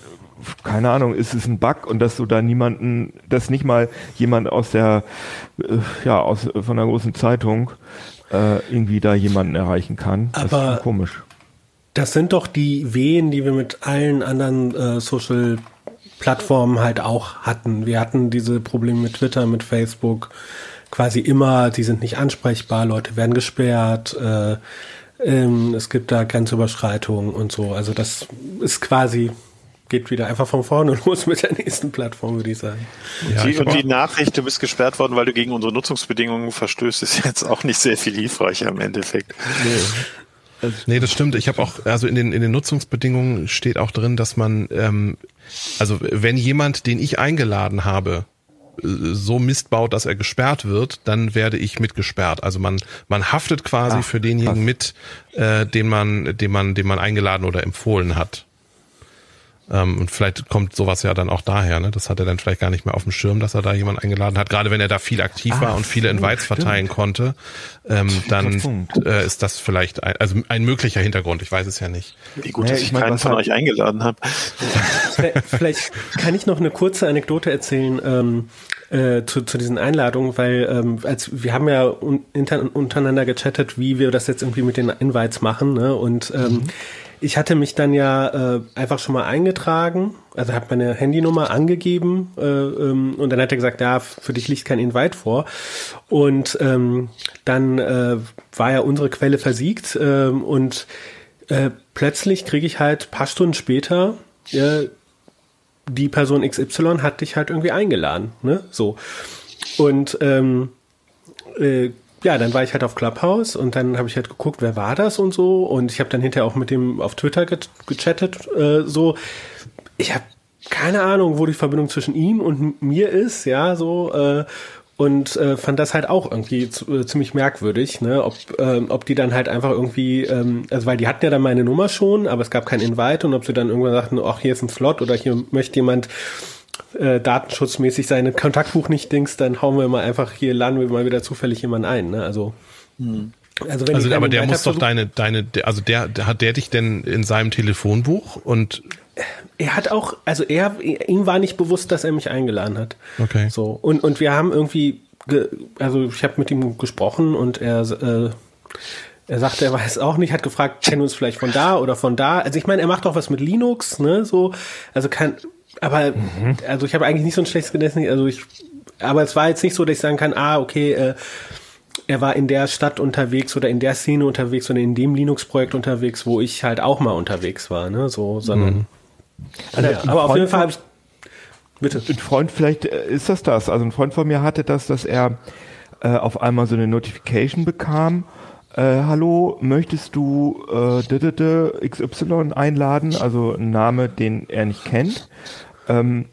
Keine Ahnung, ist es ein Bug und dass du da niemanden, dass nicht mal jemand aus der, äh, ja, aus, von einer großen Zeitung äh, irgendwie da jemanden erreichen kann. Das Aber ist komisch. Das sind doch die Wehen, die wir mit allen anderen äh, Social Plattformen halt auch hatten. Wir hatten diese Probleme mit Twitter, mit Facebook, quasi immer, die sind nicht ansprechbar, Leute werden gesperrt, äh, ähm, es gibt da Grenzüberschreitungen und so. Also das ist quasi geht wieder einfach von vorne los mit der nächsten Plattform, würde ich sagen. Ja, die, und die Nachricht, du bist gesperrt worden, weil du gegen unsere Nutzungsbedingungen verstößt, ist jetzt auch nicht sehr viel hilfreicher im Endeffekt. Nee. Also, nee, das stimmt. Ich habe auch, also in den, in den Nutzungsbedingungen steht auch drin, dass man, ähm, also wenn jemand, den ich eingeladen habe, so Mist baut, dass er gesperrt wird, dann werde ich mitgesperrt. Also man man haftet quasi Ach, für denjenigen krass. mit, äh, den man den man den man eingeladen oder empfohlen hat. Ähm, und vielleicht kommt sowas ja dann auch daher, ne? Das hat er dann vielleicht gar nicht mehr auf dem Schirm, dass er da jemanden eingeladen hat. Gerade wenn er da viel aktiv ah, war und viele Invites stimmt. verteilen konnte, ähm, dann äh, ist das vielleicht ein, also ein möglicher Hintergrund. Ich weiß es ja nicht. Wie gut, dass ich, ich keinen von euch eingeladen habe. Vielleicht kann ich noch eine kurze Anekdote erzählen. Ähm, äh, zu, zu diesen Einladungen, weil ähm, als wir haben ja un, inter, untereinander gechattet, wie wir das jetzt irgendwie mit den Invites machen, ne? Und ähm, mhm ich hatte mich dann ja äh, einfach schon mal eingetragen, also habe meine Handynummer angegeben äh, ähm, und dann hat er gesagt, ja, für dich liegt kein Invite vor. Und ähm, dann äh, war ja unsere Quelle versiegt äh, und äh, plötzlich kriege ich halt paar Stunden später äh, die Person XY hat dich halt irgendwie eingeladen, ne? So. Und ähm, äh, ja, dann war ich halt auf Clubhouse und dann habe ich halt geguckt, wer war das und so. Und ich habe dann hinterher auch mit dem auf Twitter ge gechattet. Äh, so, ich habe keine Ahnung, wo die Verbindung zwischen ihm und mir ist, ja, so. Äh, und äh, fand das halt auch irgendwie äh, ziemlich merkwürdig, ne? Ob, äh, ob die dann halt einfach irgendwie, ähm, also weil die hatten ja dann meine Nummer schon, aber es gab kein Invite und ob sie dann irgendwann sagten, ach, hier ist ein Slot oder hier möchte jemand äh, datenschutzmäßig sein Kontaktbuch nicht dings, dann hauen wir mal einfach hier, laden wir mal wieder zufällig jemanden ein. Ne? Also, hm. also, wenn also aber der muss doch deine, deine, also der, der, hat der dich denn in seinem Telefonbuch und er hat auch, also er, ihm war nicht bewusst, dass er mich eingeladen hat. Okay. So und und wir haben irgendwie, ge, also ich habe mit ihm gesprochen und er äh, er sagte, er weiß auch nicht, hat gefragt, kennen wir uns vielleicht von da oder von da. Also ich meine, er macht auch was mit Linux, ne, so, also kann, aber mhm. also ich habe eigentlich nicht so ein schlechtes Gedächtnis. Also ich, aber es war jetzt nicht so, dass ich sagen kann, ah, okay, äh, er war in der Stadt unterwegs oder in der Szene unterwegs oder in dem Linux-Projekt unterwegs, wo ich halt auch mal unterwegs war, ne? So, sondern. Mhm. Also, ja, aber auf jeden Fall habe ich. Bitte. Ein Freund, vielleicht äh, ist das das. Also ein Freund von mir hatte das, dass er äh, auf einmal so eine Notification bekam. Äh, hallo, möchtest du äh, XY einladen? Also ein Name, den er nicht kennt. Ähm,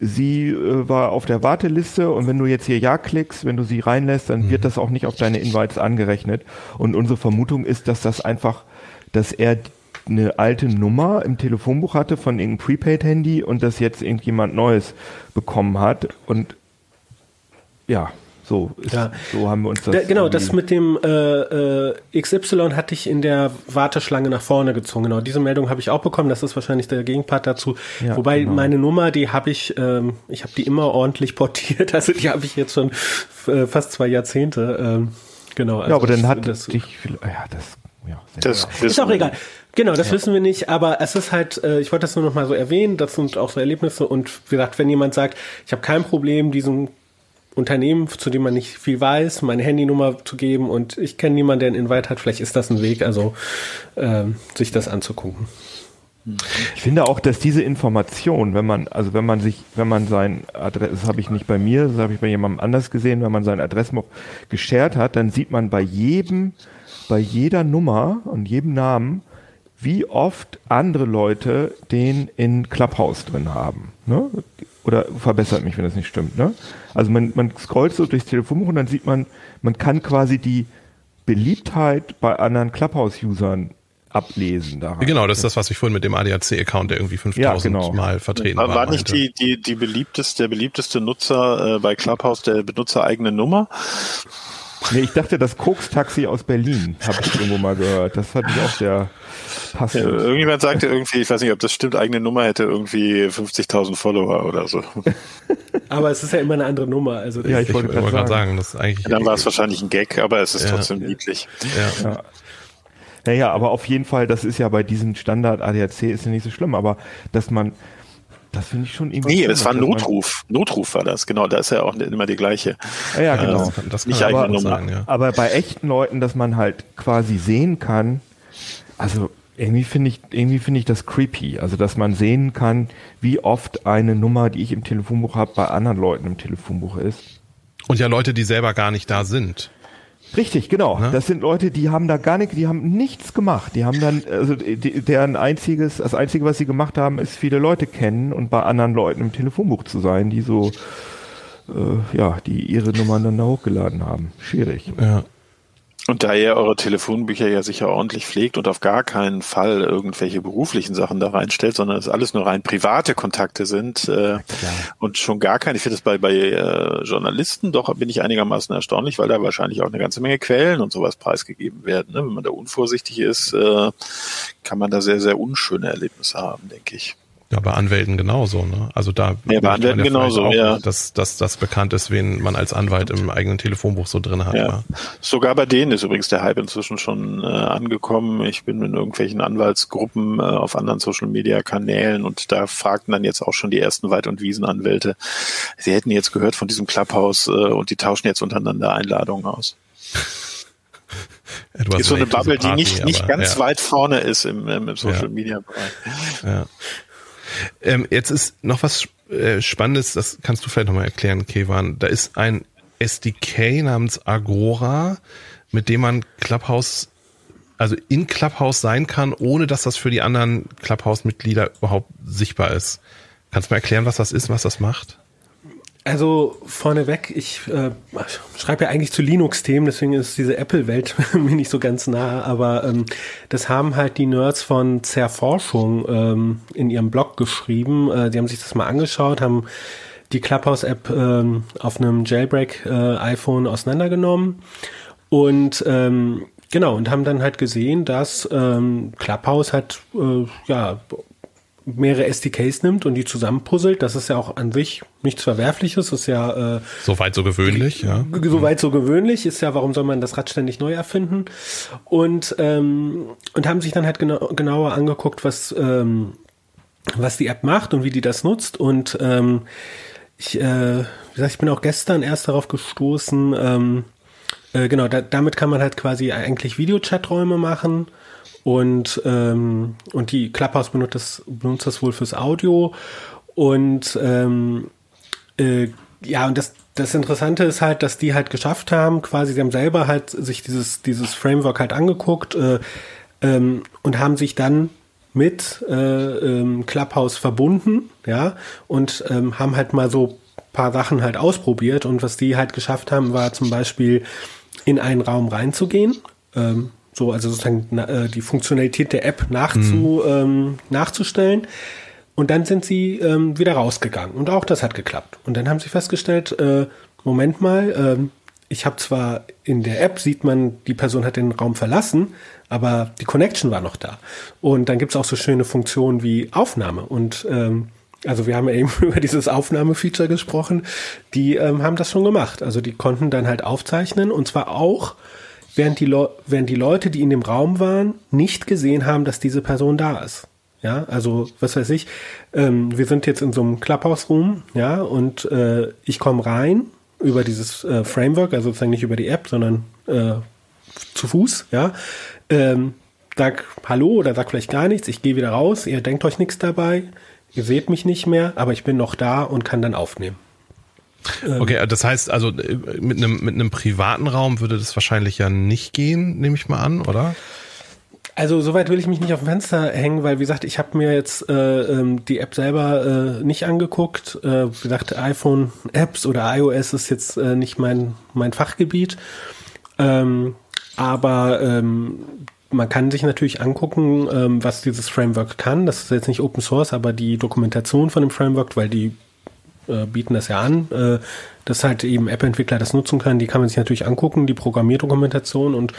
sie äh, war auf der Warteliste und wenn du jetzt hier Ja klickst, wenn du sie reinlässt, dann mhm. wird das auch nicht auf deine Invites angerechnet. Und unsere Vermutung ist, dass das einfach, dass er eine alte Nummer im Telefonbuch hatte von irgendeinem Prepaid-Handy und das jetzt irgendjemand Neues bekommen hat und ja, so, ist, ja. so haben wir uns das. Da, genau, das mit dem äh, äh, XY hatte ich in der Warteschlange nach vorne gezogen. Genau, diese Meldung habe ich auch bekommen. Das ist wahrscheinlich der Gegenpart dazu. Ja, Wobei genau. meine Nummer, die habe ich, ähm, ich habe die immer ordentlich portiert. Also die habe ich jetzt schon äh, fast zwei Jahrzehnte. Ähm, genau. Also ja, aber dann hat das, dich, ja, das, ja, das ist auch egal. Genau, das ja. wissen wir nicht, aber es ist halt, äh, ich wollte das nur noch mal so erwähnen, das sind auch so Erlebnisse und wie gesagt, wenn jemand sagt, ich habe kein Problem, diesen Unternehmen, zu dem man nicht viel weiß, meine Handynummer zu geben und ich kenne niemanden, der einen Invite hat. Vielleicht ist das ein Weg, also äh, sich das anzugucken. Ich finde auch, dass diese Information, wenn man, also wenn man sich, wenn man sein Adress, das habe ich nicht bei mir, das habe ich bei jemandem anders gesehen, wenn man sein Adressbuch geshared hat, dann sieht man bei jedem, bei jeder Nummer und jedem Namen, wie oft andere Leute den in Clubhouse drin haben. Ne? Oder verbessert mich, wenn das nicht stimmt. Ne? Also man, man scrollt so durchs Telefonbuch und dann sieht man, man kann quasi die Beliebtheit bei anderen Clubhouse-Usern ablesen. Daran. Genau, das ist das, was ich vorhin mit dem ADAC-Account, der irgendwie 5000 ja, genau. Mal vertreten war. War nicht die, die, die beliebteste, der beliebteste Nutzer äh, bei Clubhouse der benutzereigene Nummer? Nee, ich dachte, das Koks-Taxi aus Berlin, habe ich irgendwo mal gehört. Das fand ich auch sehr passend. Ja, irgendjemand sagte irgendwie, ich weiß nicht, ob das stimmt, eigene Nummer hätte irgendwie 50.000 Follower oder so. Aber es ist ja immer eine andere Nummer. Also ja, ich, ich wollte gerade sagen, sagen, das ist eigentlich. Ja, dann war es wahrscheinlich ein Gag, aber es ist ja. trotzdem niedlich. Ja. ja. Naja, aber auf jeden Fall, das ist ja bei diesem Standard ADAC ist ja nicht so schlimm, aber dass man, das finde ich schon irgendwie. Nee, es war ein Notruf. Notruf war das, genau. Da ist ja auch immer die gleiche. Ja, ja genau. Äh, das kann nicht aber, Nummer. Sagen, ja. aber bei echten Leuten, dass man halt quasi sehen kann, also irgendwie finde ich, irgendwie finde ich das creepy. Also, dass man sehen kann, wie oft eine Nummer, die ich im Telefonbuch habe, bei anderen Leuten im Telefonbuch ist. Und ja Leute, die selber gar nicht da sind. Richtig, genau. Ne? Das sind Leute, die haben da gar nicht, die haben nichts gemacht. Die haben dann, also die, deren einziges, das einzige, was sie gemacht haben, ist viele Leute kennen und bei anderen Leuten im Telefonbuch zu sein, die so, äh, ja, die ihre Nummern dann da hochgeladen haben. Schwierig. Ja. Und da ihr eure Telefonbücher ja sicher ordentlich pflegt und auf gar keinen Fall irgendwelche beruflichen Sachen da reinstellt, sondern es alles nur rein private Kontakte sind äh, und schon gar keine, ich finde das bei, bei äh, Journalisten doch bin ich einigermaßen erstaunlich, weil da wahrscheinlich auch eine ganze Menge Quellen und sowas preisgegeben werden. Ne? Wenn man da unvorsichtig ist, äh, kann man da sehr, sehr unschöne Erlebnisse haben, denke ich. Ja, bei Anwälten genauso, ne? Also da ja, bei Anwälten genauso, auch, ja. Dass, dass das bekannt ist, wen man als Anwalt im eigenen Telefonbuch so drin hat. Ja. ja. Sogar bei denen ist übrigens der Hype inzwischen schon äh, angekommen. Ich bin in irgendwelchen Anwaltsgruppen äh, auf anderen Social Media Kanälen und da fragten dann jetzt auch schon die ersten Wald- und Wiesenanwälte, sie hätten jetzt gehört von diesem Clubhouse äh, und die tauschen jetzt untereinander Einladungen aus. ist so eine Bubble, Party, die nicht, nicht ganz ja. weit vorne ist im, im Social Media Bereich. Ja. Ähm, jetzt ist noch was äh, Spannendes, das kannst du vielleicht nochmal erklären, Kevan. Da ist ein SDK namens Agora, mit dem man Clubhouse, also in Clubhouse sein kann, ohne dass das für die anderen Clubhouse-Mitglieder überhaupt sichtbar ist. Kannst du mal erklären, was das ist, was das macht? Also vorneweg, ich äh, schreibe ja eigentlich zu Linux-Themen, deswegen ist diese Apple-Welt mir nicht so ganz nah, aber ähm, das haben halt die Nerds von Zerforschung ähm, in ihrem Blog geschrieben. Äh, die haben sich das mal angeschaut, haben die Clubhouse-App ähm, auf einem Jailbreak-iPhone äh, auseinandergenommen und ähm, genau und haben dann halt gesehen, dass ähm, Clubhouse hat äh, ja mehrere SDKs nimmt und die zusammenpuzzelt. Das ist ja auch an sich nichts Verwerfliches. Ist ja äh, soweit so gewöhnlich, ja. Soweit so gewöhnlich ist ja, warum soll man das Rad ständig neu erfinden? Und ähm, und haben sich dann halt genau, genauer angeguckt, was ähm, was die App macht und wie die das nutzt. Und ähm, ich, äh, wie gesagt, ich bin auch gestern erst darauf gestoßen. Ähm, äh, genau, da, damit kann man halt quasi eigentlich Videochaträume machen und, ähm, und die Clubhouse benutzt das, benutzt das wohl fürs Audio. Und ähm, äh, ja, und das, das Interessante ist halt, dass die halt geschafft haben, quasi, sie haben selber halt sich dieses, dieses Framework halt angeguckt äh, ähm, und haben sich dann mit äh, ähm, Clubhouse verbunden, ja, und ähm, haben halt mal so paar Sachen halt ausprobiert und was die halt geschafft haben, war zum Beispiel in einen Raum reinzugehen, ähm, so, also sozusagen äh, die Funktionalität der App nachzu, mhm. ähm, nachzustellen. Und dann sind sie ähm, wieder rausgegangen. Und auch das hat geklappt. Und dann haben sie festgestellt, äh, Moment mal, äh, ich habe zwar in der App sieht man, die Person hat den Raum verlassen, aber die Connection war noch da. Und dann gibt's auch so schöne Funktionen wie Aufnahme. Und ähm, also wir haben ja eben über dieses Aufnahmefeature gesprochen. Die ähm, haben das schon gemacht. Also die konnten dann halt aufzeichnen und zwar auch während die, Le während die Leute, die in dem Raum waren, nicht gesehen haben, dass diese Person da ist. Ja, also was weiß ich, ähm, wir sind jetzt in so einem Clubhouse-Room, ja, und äh, ich komme rein über dieses äh, Framework, also sozusagen nicht über die App, sondern äh, zu Fuß, ja. Ähm, sag Hallo oder sag vielleicht gar nichts, ich gehe wieder raus, ihr denkt euch nichts dabei, ihr seht mich nicht mehr, aber ich bin noch da und kann dann aufnehmen. Ähm. Okay, das heißt also äh, mit einem mit einem privaten Raum würde das wahrscheinlich ja nicht gehen, nehme ich mal an, oder? Also soweit will ich mich nicht auf dem Fenster hängen, weil wie gesagt, ich habe mir jetzt äh, ähm, die App selber äh, nicht angeguckt. Äh, wie gesagt, iPhone-Apps oder iOS ist jetzt äh, nicht mein mein Fachgebiet. Ähm, aber ähm, man kann sich natürlich angucken, ähm, was dieses Framework kann. Das ist jetzt nicht Open Source, aber die Dokumentation von dem Framework, weil die äh, bieten das ja an, äh, dass halt eben App-Entwickler das nutzen können. Die kann man sich natürlich angucken, die Programmierdokumentation und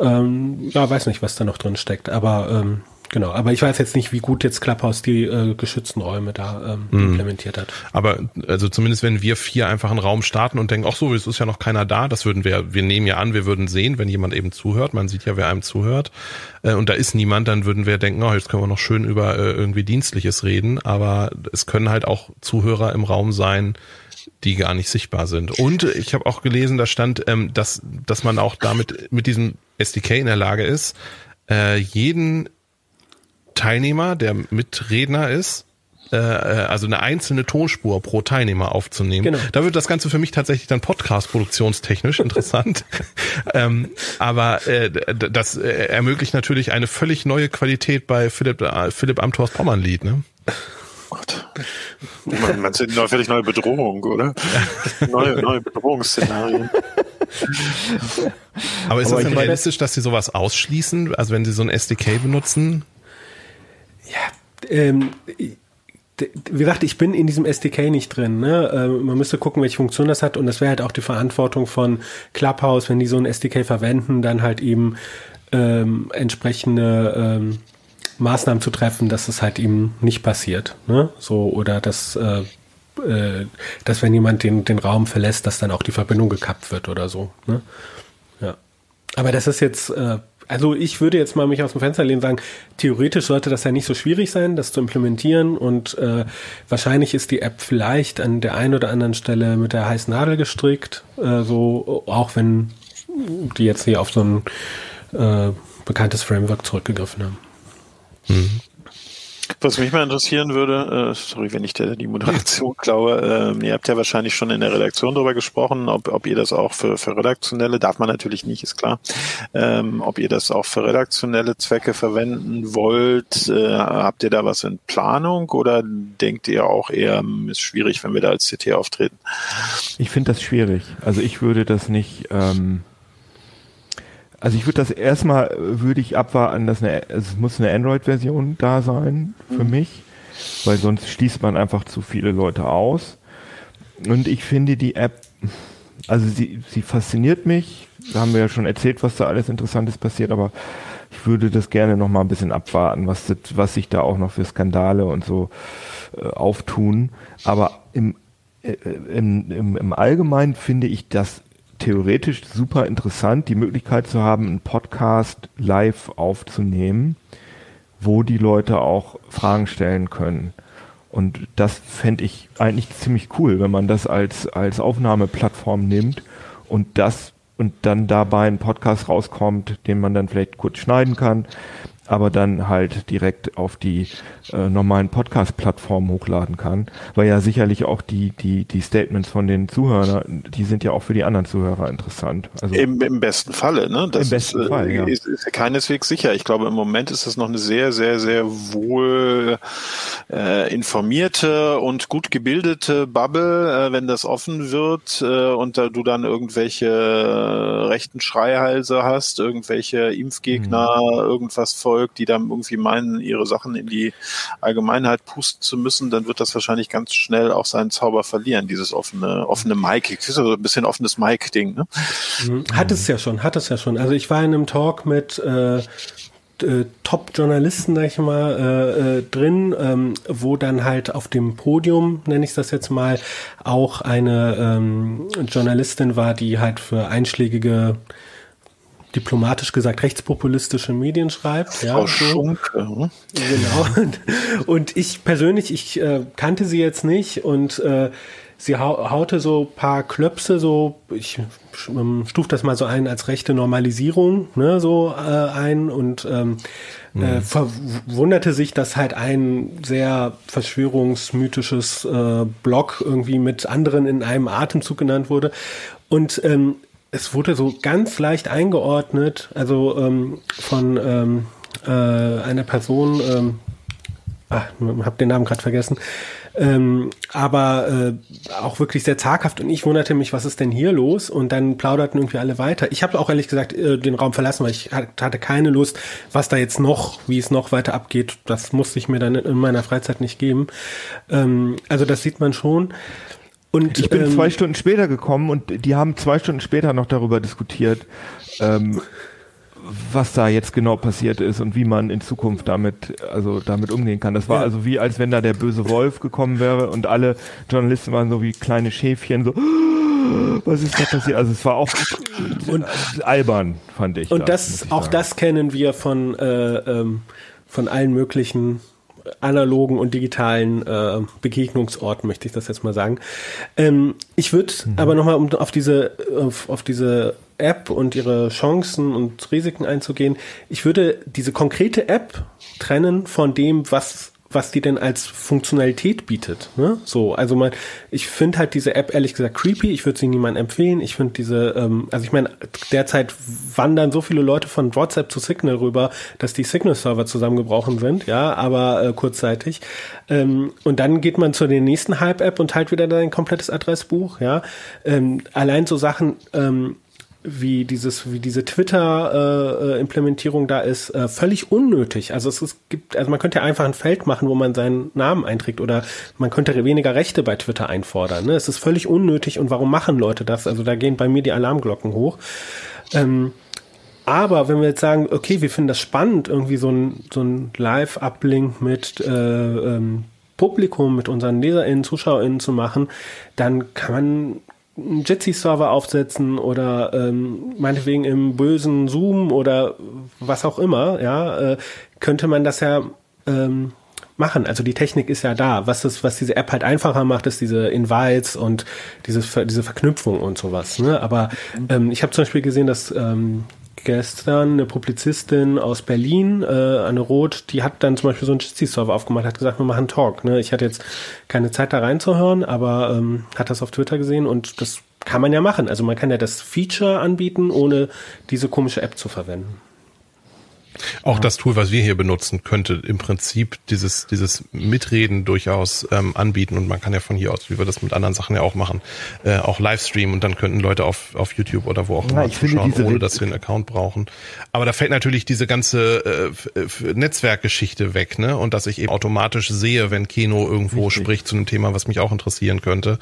ähm, ja, weiß nicht, was da noch drin steckt. Aber ähm, Genau, aber ich weiß jetzt nicht, wie gut jetzt Clubhouse die äh, geschützten Räume da ähm, mhm. implementiert hat. Aber also zumindest wenn wir vier einfach einen Raum starten und denken, ach so, es ist ja noch keiner da, das würden wir, wir nehmen ja an, wir würden sehen, wenn jemand eben zuhört, man sieht ja, wer einem zuhört äh, und da ist niemand, dann würden wir denken, oh, jetzt können wir noch schön über äh, irgendwie Dienstliches reden, aber es können halt auch Zuhörer im Raum sein, die gar nicht sichtbar sind. Und ich habe auch gelesen, da stand, ähm, dass, dass man auch damit mit diesem SDK in der Lage ist, äh, jeden Teilnehmer, der Mitredner ist, äh, äh, also eine einzelne Tonspur pro Teilnehmer aufzunehmen. Genau. Da wird das Ganze für mich tatsächlich dann Podcast-produktionstechnisch interessant. ähm, aber äh, das äh, ermöglicht natürlich eine völlig neue Qualität bei Philipp, äh, Philipp Amthors Pommern-Lied. Ne? Gott. Man, man sieht eine völlig neue Bedrohung, oder? Neue, neue Bedrohungsszenarien. Aber ist Aber das denn realistisch, dass sie sowas ausschließen? Also wenn sie so ein SDK benutzen? Ja, ähm, wie gesagt, ich bin in diesem SDK nicht drin. Ne? Ähm, man müsste gucken, welche Funktion das hat. Und das wäre halt auch die Verantwortung von Clubhouse, wenn die so ein SDK verwenden, dann halt eben ähm, entsprechende ähm, Maßnahmen zu treffen, dass es halt eben nicht passiert. Ne? So, oder dass, äh, äh, dass wenn jemand den, den Raum verlässt, dass dann auch die Verbindung gekappt wird oder so. Ne? Ja. Aber das ist jetzt äh, also ich würde jetzt mal mich aus dem Fenster lehnen und sagen, theoretisch sollte das ja nicht so schwierig sein, das zu implementieren und äh, wahrscheinlich ist die App vielleicht an der einen oder anderen Stelle mit der heißen Nadel gestrickt, äh, so auch wenn die jetzt hier auf so ein äh, bekanntes Framework zurückgegriffen haben. Mhm. Was mich mal interessieren würde, äh, sorry, wenn ich der, die Moderation klaue, äh, ihr habt ja wahrscheinlich schon in der Redaktion darüber gesprochen, ob, ob ihr das auch für, für redaktionelle, darf man natürlich nicht, ist klar, ähm, ob ihr das auch für redaktionelle Zwecke verwenden wollt. Äh, habt ihr da was in Planung oder denkt ihr auch eher, hm, ist schwierig, wenn wir da als CT auftreten? Ich finde das schwierig. Also ich würde das nicht. Ähm also ich würde das erstmal, äh, würde ich abwarten, dass eine, es muss eine Android-Version da sein für mhm. mich, weil sonst schließt man einfach zu viele Leute aus. Und ich finde die App, also sie, sie fasziniert mich. Da haben wir ja schon erzählt, was da alles Interessantes passiert, aber ich würde das gerne noch mal ein bisschen abwarten, was, das, was sich da auch noch für Skandale und so äh, auftun. Aber im, äh, im, im, im Allgemeinen finde ich das theoretisch super interessant, die Möglichkeit zu haben, einen Podcast live aufzunehmen, wo die Leute auch Fragen stellen können. Und das fände ich eigentlich ziemlich cool, wenn man das als, als Aufnahmeplattform nimmt und das und dann dabei ein Podcast rauskommt, den man dann vielleicht kurz schneiden kann, aber dann halt direkt auf die äh, normalen Podcast-Plattformen hochladen kann, weil ja sicherlich auch die, die, die Statements von den Zuhörern, die sind ja auch für die anderen Zuhörer interessant. Also Im, im besten Falle, ne? Das Im besten ist, Fall, ja. Ist, ist keineswegs sicher. Ich glaube, im Moment ist das noch eine sehr, sehr, sehr wohl äh, informierte und gut gebildete Bubble, äh, wenn das offen wird äh, und da du dann irgendwelche äh, rechten Schreihalse hast, irgendwelche Impfgegner, mhm. irgendwas vor Volk, die dann irgendwie meinen, ihre Sachen in die Allgemeinheit pusten zu müssen, dann wird das wahrscheinlich ganz schnell auch seinen Zauber verlieren, dieses offene, offene Mic. Das ist so ein bisschen offenes Mic-Ding, ne? Mhm. Hat es ja schon, hat es ja schon. Also ich war in einem Talk mit äh, äh Top-Journalisten, sag ich mal, äh, äh, drin, ähm, wo dann halt auf dem Podium, nenne ich das jetzt mal, auch eine ähm, Journalistin war, die halt für einschlägige diplomatisch gesagt rechtspopulistische Medien schreibt. Ja, Frau so. Ja. Genau. Und, ich persönlich, ich äh, kannte sie jetzt nicht und äh, sie hau haute so paar Klöpse, so, ich ähm, stufe das mal so ein als rechte Normalisierung, ne, so äh, ein und ähm, äh, mhm. äh, verwunderte sich, dass halt ein sehr verschwörungsmythisches äh, Blog irgendwie mit anderen in einem Atemzug genannt wurde. Und ähm, es wurde so ganz leicht eingeordnet, also ähm, von ähm, äh, einer Person, ähm, ach, hab den Namen gerade vergessen, ähm, aber äh, auch wirklich sehr zaghaft und ich wunderte mich, was ist denn hier los? Und dann plauderten irgendwie alle weiter. Ich habe auch ehrlich gesagt äh, den Raum verlassen, weil ich hatte keine Lust, was da jetzt noch, wie es noch weiter abgeht. Das musste ich mir dann in meiner Freizeit nicht geben. Ähm, also das sieht man schon. Und, ich bin ähm, zwei Stunden später gekommen und die haben zwei Stunden später noch darüber diskutiert, ähm, was da jetzt genau passiert ist und wie man in Zukunft damit, also damit umgehen kann. Das war ja. also wie, als wenn da der böse Wolf gekommen wäre und alle Journalisten waren so wie kleine Schäfchen, so, was ist da passiert? Also es war auch und, albern, fand ich. Und da, das, auch sagen. das kennen wir von, äh, ähm, von allen möglichen analogen und digitalen äh, Begegnungsorten, möchte ich das jetzt mal sagen. Ähm, ich würde mhm. aber nochmal, um auf diese, auf, auf diese App und ihre Chancen und Risiken einzugehen, ich würde diese konkrete App trennen von dem, was was die denn als Funktionalität bietet. Ne? So, also man, ich finde halt diese App ehrlich gesagt creepy. Ich würde sie niemandem empfehlen. Ich finde diese, ähm, also ich meine, derzeit wandern so viele Leute von WhatsApp zu Signal rüber, dass die Signal-Server zusammengebrochen sind, ja, aber äh, kurzzeitig. Ähm, und dann geht man zu der nächsten Hype-App und teilt wieder dein komplettes Adressbuch, ja. Ähm, allein so Sachen, ähm, wie dieses, wie diese Twitter-Implementierung äh, da ist, äh, völlig unnötig. Also es ist, gibt, also man könnte ja einfach ein Feld machen, wo man seinen Namen einträgt oder man könnte weniger Rechte bei Twitter einfordern. Ne? Es ist völlig unnötig und warum machen Leute das? Also da gehen bei mir die Alarmglocken hoch. Ähm, aber wenn wir jetzt sagen, okay, wir finden das spannend, irgendwie so ein, so ein Live-Uplink mit äh, ähm, Publikum, mit unseren LeserInnen, ZuschauerInnen zu machen, dann kann man einen Jitsi-Server aufsetzen oder ähm, meinetwegen im bösen Zoom oder was auch immer, ja, äh, könnte man das ja ähm, machen. Also die Technik ist ja da. Was das, was diese App halt einfacher macht, ist diese Invites und diese, diese Verknüpfung und sowas. Ne? Aber ähm, ich habe zum Beispiel gesehen, dass ähm, gestern eine Publizistin aus Berlin, äh, Anne Roth, die hat dann zum Beispiel so einen Jitsi-Server aufgemacht, hat gesagt, wir machen Talk. Ne? Ich hatte jetzt keine Zeit da reinzuhören, aber ähm, hat das auf Twitter gesehen und das kann man ja machen. Also man kann ja das Feature anbieten, ohne diese komische App zu verwenden. Auch ja. das Tool, was wir hier benutzen, könnte im Prinzip dieses, dieses Mitreden durchaus ähm, anbieten und man kann ja von hier aus, wie wir das mit anderen Sachen ja auch machen, äh, auch Livestreamen und dann könnten Leute auf, auf YouTube oder wo auch immer ja, zuschauen, ohne dass wir einen Account brauchen. Aber da fällt natürlich diese ganze äh, Netzwerkgeschichte weg, ne? Und dass ich eben automatisch sehe, wenn Keno irgendwo Richtig. spricht zu einem Thema, was mich auch interessieren könnte.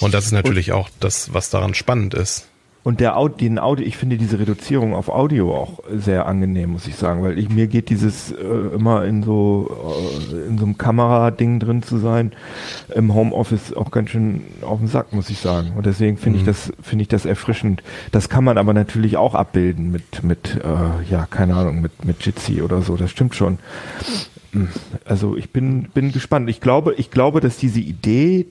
Und das ist natürlich und auch das, was daran spannend ist. Und der Audio, den Audio, ich finde diese Reduzierung auf Audio auch sehr angenehm, muss ich sagen, weil ich, mir geht dieses äh, immer in so äh, in so einem Kamerading drin zu sein im Homeoffice auch ganz schön auf den Sack, muss ich sagen. Und deswegen finde mhm. ich das finde ich das erfrischend. Das kann man aber natürlich auch abbilden mit mit äh, ja keine Ahnung mit mit Jitsi oder so. Das stimmt schon. Also ich bin, bin gespannt. Ich glaube, ich glaube, dass diese Idee,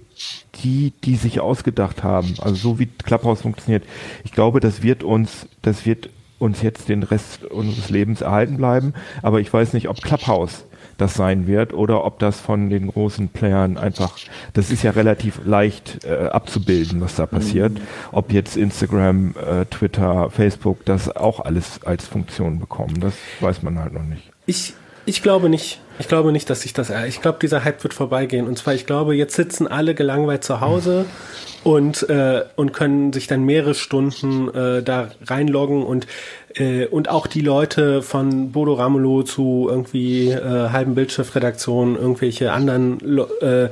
die, die sich ausgedacht haben, also so wie Clubhouse funktioniert, ich glaube, das wird uns, das wird uns jetzt den Rest unseres Lebens erhalten bleiben. Aber ich weiß nicht, ob Clubhouse das sein wird oder ob das von den großen Playern einfach, das ist ja relativ leicht äh, abzubilden, was da passiert. Mhm. Ob jetzt Instagram, äh, Twitter, Facebook das auch alles als Funktion bekommen, das weiß man halt noch nicht. Ich, ich glaube nicht. Ich glaube nicht, dass sich das. Ich glaube, dieser Hype wird vorbeigehen. Und zwar, ich glaube, jetzt sitzen alle gelangweilt zu Hause und äh, und können sich dann mehrere Stunden äh, da reinloggen und äh, und auch die Leute von Bodo Ramelow zu irgendwie äh, halben Bildschriftredaktionen, irgendwelche anderen äh,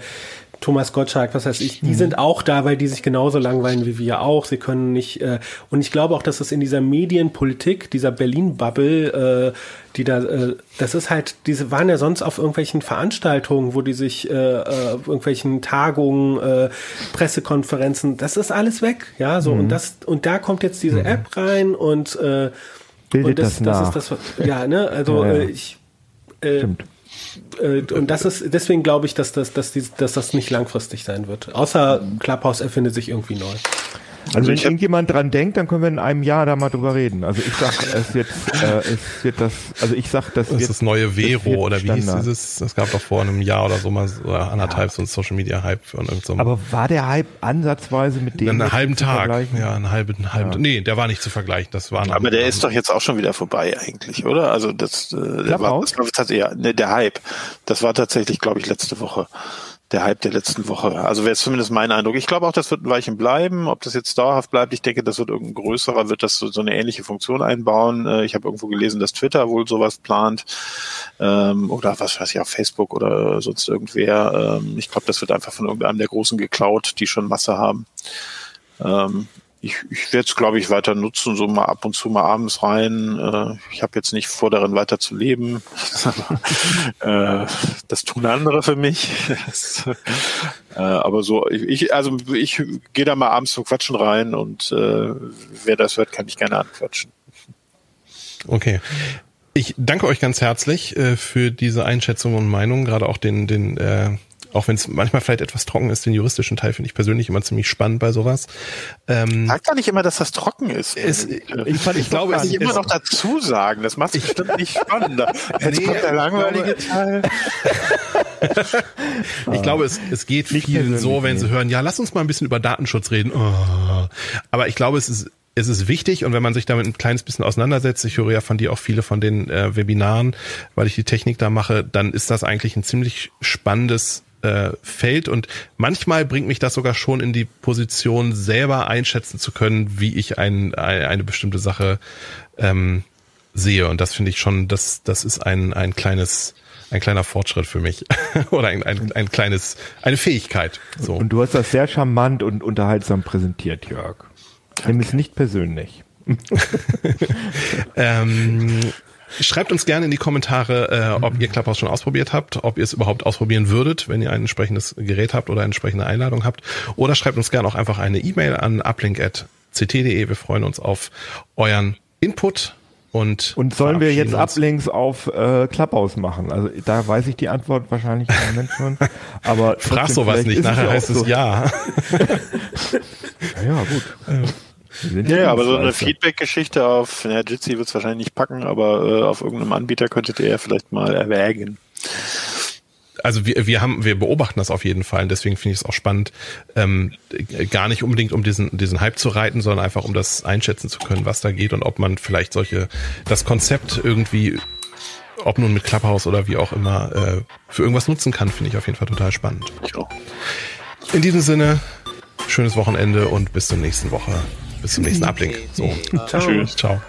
Thomas Gottschalk, was heißt ich, die mhm. sind auch da, weil die sich genauso langweilen wie wir auch. Sie können nicht, äh, und ich glaube auch, dass es in dieser Medienpolitik, dieser Berlin-Bubble, äh, die da, äh, das ist halt, diese waren ja sonst auf irgendwelchen Veranstaltungen, wo die sich, äh, äh, irgendwelchen Tagungen, äh, Pressekonferenzen, das ist alles weg, ja, so, mhm. und das, und da kommt jetzt diese mhm. App rein und, äh, bildet das, das, nach. Das ist das, ja, ne, also Ja, ja. äh, ich äh, Stimmt. Äh, und das ist deswegen glaube ich, dass das, dass, die, dass das nicht langfristig sein wird. Außer Clubhouse erfindet sich irgendwie neu. Also wenn ich hab- irgendjemand dran denkt, dann können wir in einem Jahr da mal drüber reden. Also ich sag, es wird, äh, es wird das, also ich sag, das Das wird ist das neue Vero oder wie hieß Standard. dieses? Es gab doch vor einem Jahr oder so mal so oder anderthalb so ein Social Media Hype von irgendeinem. Aber war der Hype ansatzweise mit dem einen jetzt halben Tag. Ja, einen halben, einen halben. Nee, der war nicht zu vergleichen. Das war Aber der ist doch jetzt auch schon wieder vorbei eigentlich, oder? Also das, äh, der war, das, glaub ich, tatsächlich- ja, ne, der Hype. Das war tatsächlich, glaube ich, letzte Woche. Der Hype der letzten Woche. Also wäre zumindest mein Eindruck. Ich glaube auch, das wird ein Weilchen bleiben. Ob das jetzt dauerhaft bleibt, ich denke, das wird irgendein größerer, wird das so, so eine ähnliche Funktion einbauen. Äh, Ich habe irgendwo gelesen, dass Twitter wohl sowas plant. Ähm, oder was weiß ich, auf Facebook oder sonst irgendwer. Ähm, ich glaube, das wird einfach von irgendeinem der Großen geklaut, die schon Masse haben. Ähm, ich, ich werde es, glaube ich, weiter nutzen, so mal ab und zu mal abends rein. Äh, ich habe jetzt nicht vor, darin weiter zu leben. äh, das tun andere für mich. Äh, aber so, ich, ich also ich gehe da mal abends zum Quatschen rein und äh, wer das hört, kann mich gerne anquatschen. Okay. Ich danke euch ganz herzlich äh, für diese Einschätzung und Meinung, gerade auch den, den, äh, auch wenn es manchmal vielleicht etwas trocken ist, den juristischen Teil finde ich persönlich immer ziemlich spannend bei sowas. Ähm, Sag doch nicht immer, dass das trocken ist. es, ich, ich, ich glaube, kann es, ich immer noch dazu sagen. Das macht es bestimmt nicht spannender. Jetzt Nee, kommt der ich langweilige glaube- Teil. Ich glaube, es, es geht Nicht vielen so, wenn sie hören, ja, lass uns mal ein bisschen über Datenschutz reden. Oh. Aber ich glaube, es ist, es ist wichtig und wenn man sich damit ein kleines bisschen auseinandersetzt, ich höre ja von dir auch viele von den äh, Webinaren, weil ich die Technik da mache, dann ist das eigentlich ein ziemlich spannendes äh, Feld und manchmal bringt mich das sogar schon in die Position, selber einschätzen zu können, wie ich ein, ein, eine bestimmte Sache ähm, sehe. Und das finde ich schon, das, das ist ein, ein kleines, ein kleiner Fortschritt für mich. Oder ein, ein, ein kleines, eine Fähigkeit. So. Und du hast das sehr charmant und unterhaltsam präsentiert, Jörg. Nimm es nicht persönlich. Ähm, schreibt uns gerne in die Kommentare, äh, ob ihr Clubhouse schon ausprobiert habt, ob ihr es überhaupt ausprobieren würdet, wenn ihr ein entsprechendes Gerät habt oder eine entsprechende Einladung habt. Oder schreibt uns gerne auch einfach eine E-Mail an uplink.ct.de. Wir freuen uns auf euren Input. Und, Und sollen wir jetzt. Uplinks auf äh, Clubhouse machen? Also da weiß ich die Antwort wahrscheinlich im Moment schon. Aber Frag sowas nicht, nachher heißt es ja. Ja, ja gut. Ja, aber so eine. Feedback-Geschichte auf, ja, Jitsi wird es wahrscheinlich nicht packen, aber äh, auf irgendeinem Anbieter könntet ihr ja vielleicht mal erwägen. also wir, wir haben, wir beobachten das auf jeden Fall und deswegen finde ich es auch spannend, ähm, gar nicht unbedingt um diesen, diesen Hype zu reiten, sondern einfach um das einschätzen zu können, was da geht und ob man vielleicht solche, das Konzept irgendwie, ob nun mit Clubhouse oder wie auch immer, äh, für irgendwas nutzen kann, finde ich auf jeden Fall total spannend. Ich auch. In diesem Sinne, schönes Wochenende und bis zur nächsten Woche, bis zum nächsten Uplink. So, Ciao. Tschüss. ciao.